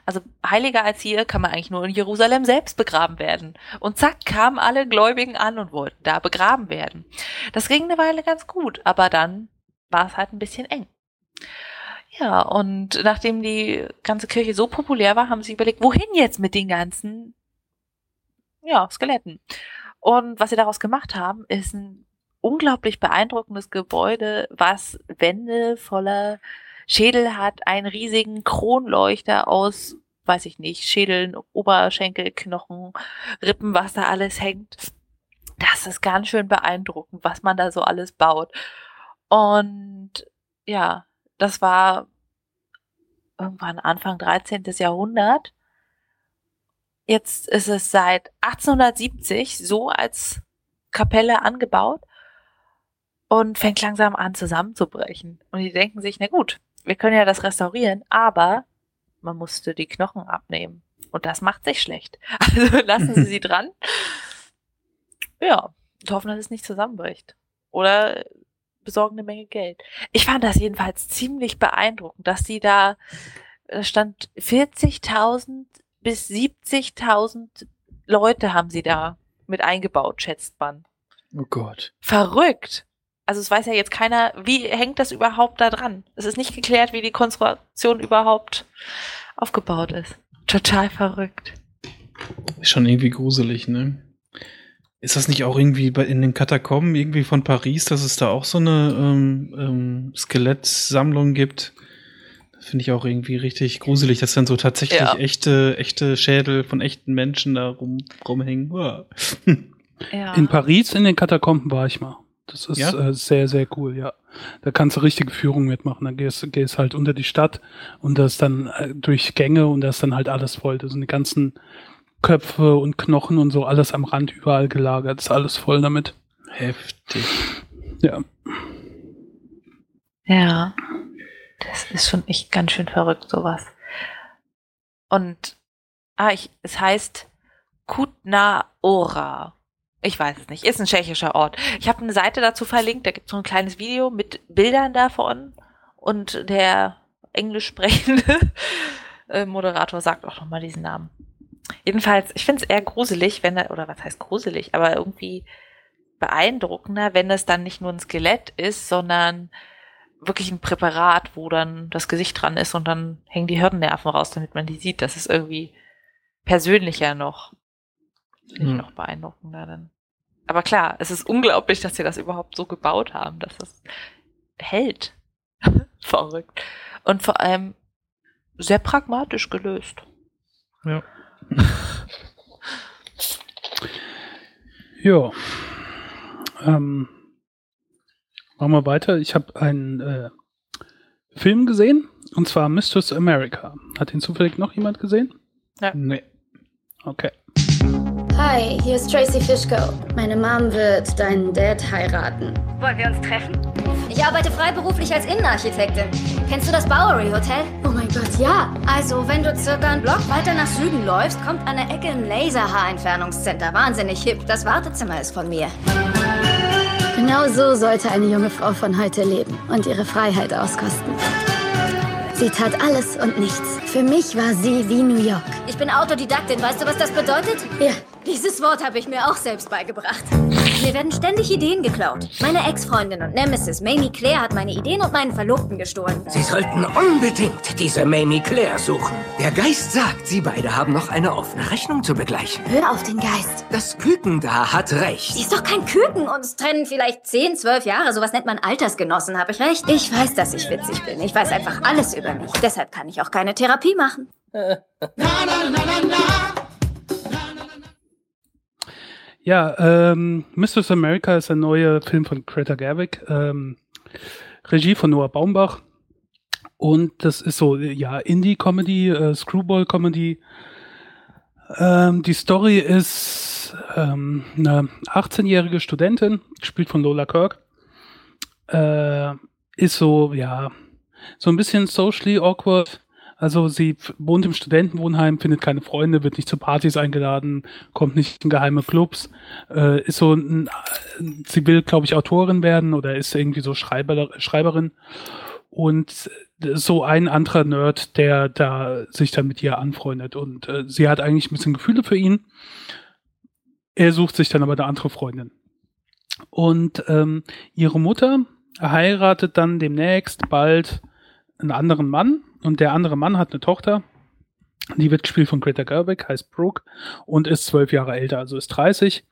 also heiliger als hier kann man eigentlich nur in Jerusalem selbst begraben werden. Und zack, kamen alle Gläubigen an und wollten da begraben werden. Das ging eine Weile ganz gut, aber dann war es halt ein bisschen eng. Ja, und nachdem die ganze Kirche so populär war, haben sie überlegt, wohin jetzt mit den ganzen, ja, Skeletten. Und was sie daraus gemacht haben, ist ein unglaublich beeindruckendes Gebäude, was Wände voller Schädel hat einen riesigen Kronleuchter aus, weiß ich nicht, Schädeln, Oberschenkel, Knochen, Rippen, was da alles hängt. Das ist ganz schön beeindruckend, was man da so alles baut. Und ja, das war irgendwann Anfang 13. Jahrhundert. Jetzt ist es seit 1870 so als Kapelle angebaut und fängt langsam an zusammenzubrechen. Und die denken sich, na gut, wir können ja das restaurieren, aber man musste die Knochen abnehmen. Und das macht sich schlecht. *laughs* Also lassen Sie sie *laughs* dran. Ja, und hoffen, dass es nicht zusammenbricht. Oder besorgen eine Menge Geld. Ich fand das jedenfalls ziemlich beeindruckend, dass sie da da stand 40.000 bis 70.000 Leute haben sie da mit eingebaut, schätzt man. Oh Gott. Verrückt. Also es weiß ja jetzt keiner, wie hängt das überhaupt da dran? Es ist nicht geklärt, wie die Konstruktion überhaupt aufgebaut ist. Total verrückt. Ist schon irgendwie gruselig, ne? Ist das nicht auch irgendwie bei, in den Katakomben irgendwie von Paris, dass es da auch so eine ähm, ähm, Skelettsammlung gibt? Finde ich auch irgendwie richtig gruselig, dass dann so tatsächlich Ja. echte, echte Schädel von echten Menschen da rum, rumhängen. *laughs* Ja. In Paris in den Katakomben war ich mal. Das ist Ja? äh, sehr, sehr cool, ja. Da kannst du richtige Führungen mitmachen. Da gehst, gehst halt unter die Stadt und das dann äh, durch Gänge und da ist dann halt alles voll. Da sind die ganzen Köpfe und Knochen und so alles am Rand überall gelagert. ist alles voll damit. Heftig. Ja. Ja. Das ist schon echt ganz schön verrückt, sowas. Und, ah, ich, es heißt Kutna Ora. Ich weiß es nicht. Ist ein tschechischer Ort. Ich habe eine Seite dazu verlinkt. Da gibt es so ein kleines Video mit Bildern davon. Und der englisch sprechende *laughs* äh, Moderator sagt auch nochmal diesen Namen. Jedenfalls, ich finde es eher gruselig, wenn er, oder was heißt gruselig, aber irgendwie beeindruckender, wenn es dann nicht nur ein Skelett ist, sondern wirklich ein Präparat, wo dann das Gesicht dran ist und dann hängen die Hirnnerven raus, damit man die sieht. Das ist irgendwie persönlicher noch. Finde ich Hm. noch beeindruckender dann. Aber klar, es ist unglaublich, dass sie das überhaupt so gebaut haben, dass das hält. *laughs* Verrückt. Und vor allem sehr pragmatisch gelöst. Ja. Ja. Ähm, machen wir weiter. Ich habe einen äh, Film gesehen und zwar Mistress America. Hat ihn zufällig noch jemand gesehen? Ja. Nee. Okay. Hi, hier ist Tracy Fishko. Meine Mom wird deinen Dad heiraten. Wollen wir uns treffen? Ich arbeite freiberuflich als Innenarchitektin. Kennst du das Bowery Hotel? Oh mein Gott, ja. Also, wenn du circa einen Block weiter nach Süden läufst, kommt an der Ecke ein Laserhaarentfernungscenter. Wahnsinnig hip. Das Wartezimmer ist von mir. Genau so sollte eine junge Frau von heute leben und ihre Freiheit auskosten. Sie tat alles und nichts. Für mich war sie wie New York. Ich bin Autodidaktin. Weißt du, was das bedeutet? Ja. Dieses Wort habe ich mir auch selbst beigebracht. Mir werden ständig Ideen geklaut. Meine Ex-Freundin und Nemesis Mamie Claire hat meine Ideen und meinen Verlobten gestohlen. Sie sollten unbedingt diese Mamie Claire suchen. Der Geist sagt, Sie beide haben noch eine offene Rechnung zu begleichen. Hör auf den Geist. Das Küken da hat recht. Sie ist doch kein Küken. Uns trennen vielleicht 10, 12 Jahre. Sowas nennt man Altersgenossen, habe ich recht? Ich weiß, dass ich witzig bin. Ich weiß einfach alles über mich. Deshalb kann ich auch keine Therapie machen. Ja, ähm, Mistress America ist ein neuer Film von Greta Gerwig, ähm, Regie von Noah Baumbach. Und das ist so, ja, Indie-Comedy, äh, Screwball-Comedy. Ähm, die Story ist ähm, eine 18-jährige Studentin, gespielt von Lola Kirk. Äh, ist so, ja, so ein bisschen socially awkward. Also sie wohnt im Studentenwohnheim, findet keine Freunde, wird nicht zu Partys eingeladen, kommt nicht in geheime Clubs, äh, ist so ein, sie will, glaube ich, Autorin werden oder ist irgendwie so Schreiber, Schreiberin. Und so ein anderer Nerd, der da sich dann mit ihr anfreundet. Und äh, sie hat eigentlich ein bisschen Gefühle für ihn. Er sucht sich dann aber eine andere Freundin. Und ähm, ihre Mutter heiratet dann demnächst bald einen anderen Mann. Und der andere Mann hat eine Tochter. Die wird gespielt von Greta Gerwig, heißt Brooke und ist zwölf Jahre älter, also ist 30.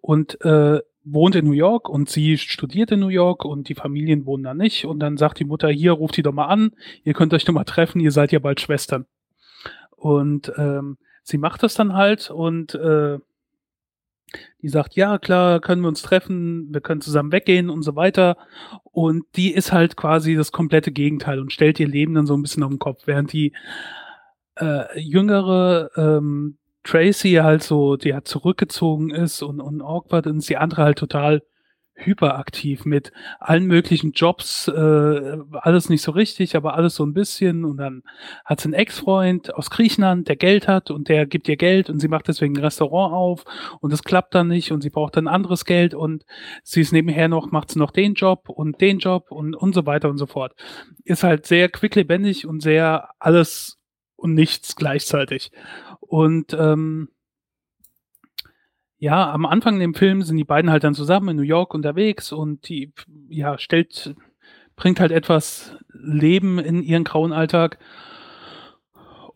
Und äh, wohnt in New York und sie studiert in New York und die Familien wohnen da nicht. Und dann sagt die Mutter, hier, ruft die doch mal an, ihr könnt euch doch mal treffen, ihr seid ja bald Schwestern. Und ähm, sie macht das dann halt und äh, die sagt, ja, klar, können wir uns treffen, wir können zusammen weggehen und so weiter. Und die ist halt quasi das komplette Gegenteil und stellt ihr Leben dann so ein bisschen auf den Kopf, während die äh, jüngere ähm, Tracy halt so, die hat zurückgezogen ist und, und awkward und die andere halt total hyperaktiv mit allen möglichen Jobs, äh, alles nicht so richtig, aber alles so ein bisschen. Und dann hat sie einen Ex-Freund aus Griechenland, der Geld hat und der gibt ihr Geld und sie macht deswegen ein Restaurant auf und es klappt dann nicht und sie braucht dann anderes Geld und sie ist nebenher noch, macht sie noch den Job und den Job und, und so weiter und so fort. Ist halt sehr quicklebendig und sehr alles und nichts gleichzeitig. Und ähm, ja, am Anfang im Film sind die beiden halt dann zusammen in New York unterwegs und die, ja, stellt, bringt halt etwas Leben in ihren grauen Alltag.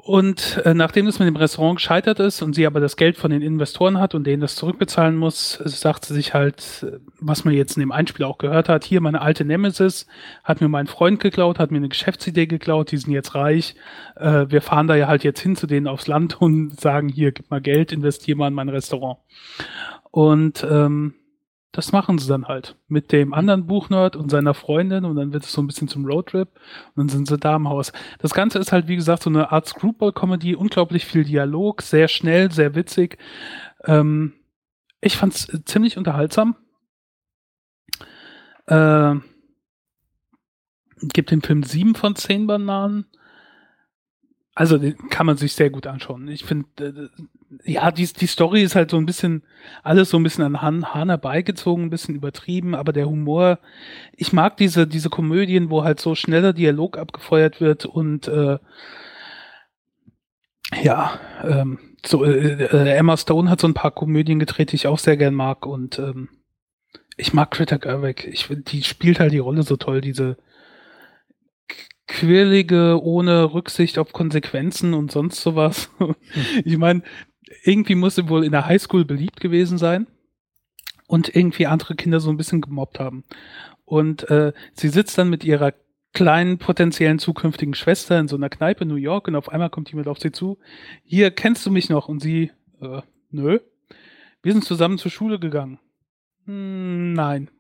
Und äh, nachdem es mit dem Restaurant gescheitert ist und sie aber das Geld von den Investoren hat und denen das zurückbezahlen muss, sagt sie sich halt, was man jetzt in dem Einspiel auch gehört hat, hier meine alte Nemesis hat mir meinen Freund geklaut, hat mir eine Geschäftsidee geklaut, die sind jetzt reich. Äh, wir fahren da ja halt jetzt hin zu denen aufs Land und sagen, hier, gib mal Geld, investier mal in mein Restaurant. Und ähm, das machen sie dann halt mit dem anderen Buchnerd und seiner Freundin und dann wird es so ein bisschen zum Roadtrip und dann sind sie da im Haus. Das Ganze ist halt, wie gesagt, so eine Art Screwball-Comedy, unglaublich viel Dialog, sehr schnell, sehr witzig. Ähm, ich fand's ziemlich unterhaltsam. Äh, gibt dem Film sieben von zehn Bananen. Also kann man sich sehr gut anschauen. Ich finde, äh, ja, die, die Story ist halt so ein bisschen, alles so ein bisschen an Hahn, Hahn herbeigezogen, ein bisschen übertrieben, aber der Humor, ich mag diese, diese Komödien, wo halt so schneller Dialog abgefeuert wird und äh, ja, ähm, so, äh, äh, Emma Stone hat so ein paar Komödien gedreht, die ich auch sehr gern mag und ähm, ich mag Greta Gerwig. Ich, die spielt halt die Rolle so toll, diese quirlige, ohne Rücksicht auf Konsequenzen und sonst sowas. ich meine, irgendwie muss sie wohl in der Highschool beliebt gewesen sein und irgendwie andere Kinder so ein bisschen gemobbt haben. Und äh, sie sitzt dann mit ihrer kleinen potenziellen zukünftigen Schwester in so einer Kneipe in New York und auf einmal kommt jemand auf sie zu. Hier, kennst du mich noch? Und sie, äh, nö. Wir sind zusammen zur Schule gegangen. Hm, nein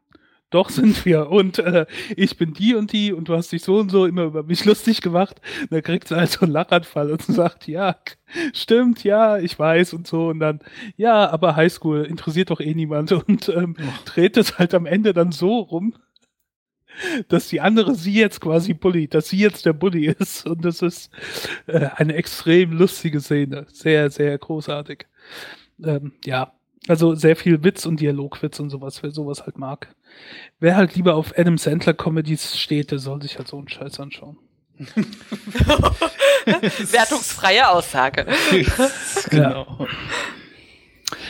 doch sind wir. Und äh, ich bin die und die und du hast dich so und so immer über mich lustig gemacht. Und dann kriegt sie also einen Lachanfall und sagt, ja, stimmt, ja, ich weiß und so. Und dann, ja, aber Highschool interessiert doch eh niemand. Und ähm, dreht es halt am Ende dann so rum, dass die andere sie jetzt quasi bully, dass sie jetzt der Bully ist. Und das ist äh, eine extrem lustige Szene, sehr, sehr großartig. Ähm, ja, also sehr viel Witz und Dialogwitz und sowas, wer sowas halt mag. Wer halt lieber auf Adam Sandler Comedies steht, der soll sich halt so einen Scheiß anschauen. *laughs* Wertungsfreie Aussage. *laughs* genau.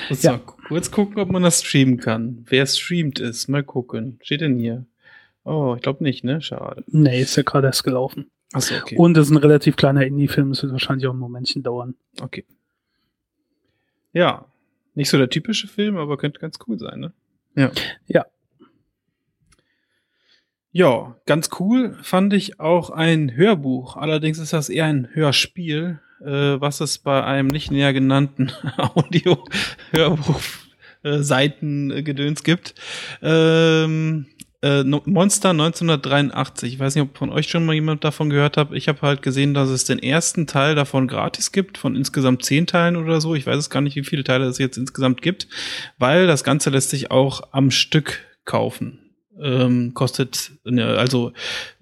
Ja. ja. kurz gucken, ob man das streamen kann. Wer streamt ist, mal gucken. Steht denn hier? Oh, ich glaube nicht, ne? Schade. Nee, ist ja gerade erst gelaufen. Achso, okay. Und es ist ein relativ kleiner Indie-Film, das wird wahrscheinlich auch ein Momentchen dauern. Okay. Ja, nicht so der typische Film, aber könnte ganz cool sein, ne? Ja. Ja. Ja, ganz cool fand ich auch ein Hörbuch. Allerdings ist das eher ein Hörspiel, äh, was es bei einem nicht näher genannten *laughs* Audio-Hörbuch-Seiten-Gedöns äh, gibt. Ähm, äh, Monster 1983. Ich weiß nicht, ob von euch schon mal jemand davon gehört hat. Ich habe halt gesehen, dass es den ersten Teil davon gratis gibt, von insgesamt zehn Teilen oder so. Ich weiß es gar nicht, wie viele Teile es jetzt insgesamt gibt, weil das Ganze lässt sich auch am Stück kaufen. Ähm, kostet, ne, also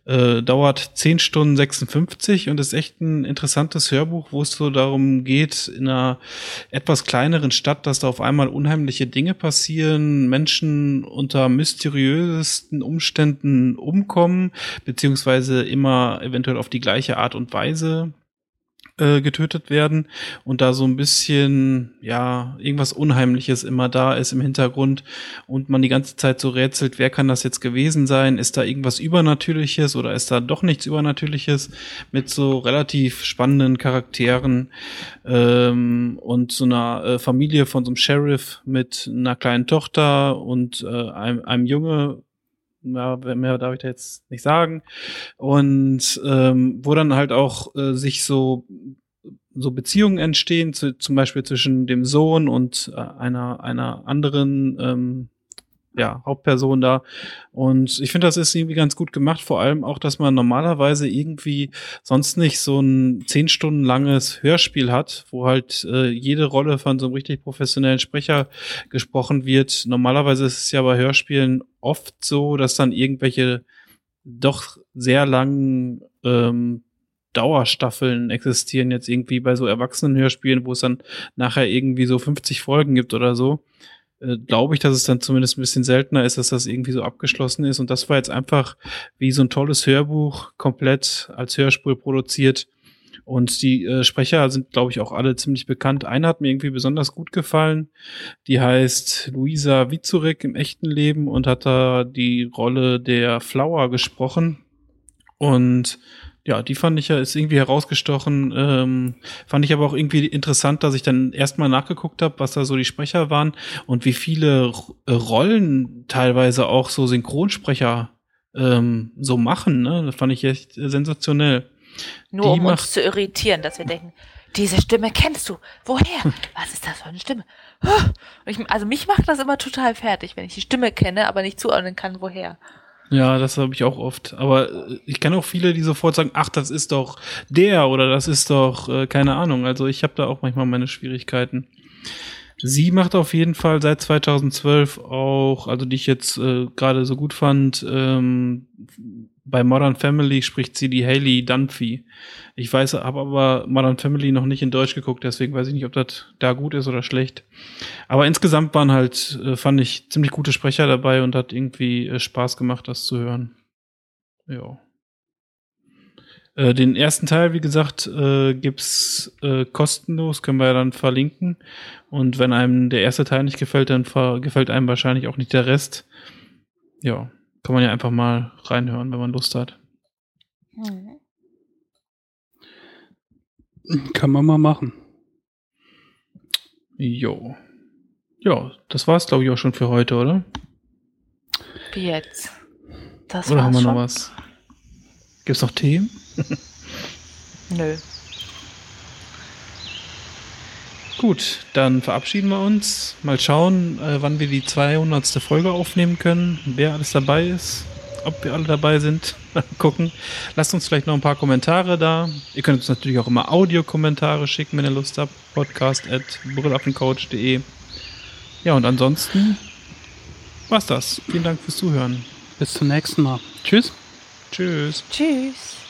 äh, dauert 10 Stunden 56 und ist echt ein interessantes Hörbuch, wo es so darum geht, in einer etwas kleineren Stadt, dass da auf einmal unheimliche Dinge passieren, Menschen unter mysteriösesten Umständen umkommen, beziehungsweise immer eventuell auf die gleiche Art und Weise äh, getötet werden und da so ein bisschen, ja, irgendwas Unheimliches immer da ist im Hintergrund und man die ganze Zeit so rätselt, wer kann das jetzt gewesen sein? Ist da irgendwas Übernatürliches oder ist da doch nichts Übernatürliches mit so relativ spannenden Charakteren ähm, und so einer äh, Familie von so einem Sheriff mit einer kleinen Tochter und äh, einem, einem Junge, ja, mehr darf ich da jetzt nicht sagen. Und ähm, wo dann halt auch äh, sich so so Beziehungen entstehen, zu, zum Beispiel zwischen dem Sohn und äh, einer einer anderen ähm, ja, Hauptperson da. Und ich finde, das ist irgendwie ganz gut gemacht, vor allem auch, dass man normalerweise irgendwie sonst nicht so ein zehn Stunden langes Hörspiel hat, wo halt äh, jede Rolle von so einem richtig professionellen Sprecher gesprochen wird. Normalerweise ist es ja bei Hörspielen oft so, dass dann irgendwelche doch sehr langen ähm, Dauerstaffeln existieren jetzt irgendwie bei so Erwachsenenhörspielen, wo es dann nachher irgendwie so 50 Folgen gibt oder so. Äh, glaube ich, dass es dann zumindest ein bisschen seltener ist, dass das irgendwie so abgeschlossen ist. Und das war jetzt einfach wie so ein tolles Hörbuch komplett als Hörspur produziert. Und die äh, Sprecher sind, glaube ich, auch alle ziemlich bekannt. Eine hat mir irgendwie besonders gut gefallen. Die heißt Luisa Wizurek im echten Leben und hat da die Rolle der Flower gesprochen. Und ja, die fand ich ja, ist irgendwie herausgestochen. Ähm, fand ich aber auch irgendwie interessant, dass ich dann erstmal nachgeguckt habe, was da so die Sprecher waren und wie viele R Rollen teilweise auch so Synchronsprecher ähm, so machen. Ne? Das fand ich echt sensationell. Nur die um uns zu irritieren, dass wir denken, diese Stimme kennst du. Woher? Was ist das für eine Stimme? Ich, also mich macht das immer total fertig, wenn ich die Stimme kenne, aber nicht zuordnen kann, woher. Ja, das habe ich auch oft. Aber äh, ich kenne auch viele, die sofort sagen, ach, das ist doch der oder das ist doch äh, keine Ahnung. Also ich habe da auch manchmal meine Schwierigkeiten. Sie macht auf jeden Fall seit 2012 auch, also die ich jetzt äh, gerade so gut fand, ähm, bei Modern Family spricht sie die Haley Dunphy. Ich weiß, habe aber Modern Family noch nicht in Deutsch geguckt, deswegen weiß ich nicht, ob das da gut ist oder schlecht. Aber insgesamt waren halt, äh, fand ich, ziemlich gute Sprecher dabei und hat irgendwie äh, Spaß gemacht, das zu hören. Ja. Äh, den ersten Teil, wie gesagt, gibt's kostenlos, können wir ja dann verlinken. Und wenn einem der erste Teil nicht gefällt, dann gefällt einem wahrscheinlich auch nicht der Rest. Ja, kann man ja einfach mal reinhören, wenn man Lust hat. Mhm. Kann man mal machen. Jo. Ja, das war's, glaube ich, auch schon für heute, oder? Wie jetzt? Das oder haben wir schon? noch was? Gibt's noch Themen? Nö. Gut, dann verabschieden wir uns. Mal schauen, äh, wann wir die 200. Folge aufnehmen können, wer alles dabei ist ob wir alle dabei sind. *laughs* Mal gucken. Lasst uns vielleicht noch ein paar Kommentare da. Ihr könnt uns natürlich auch immer Audiokommentare schicken, wenn ihr Lust habt. Podcast at brillaffencoach.de. Ja, und ansonsten war's das. Vielen Dank fürs Zuhören. Bis zum nächsten Mal. Tschüss. Tschüss. Tschüss.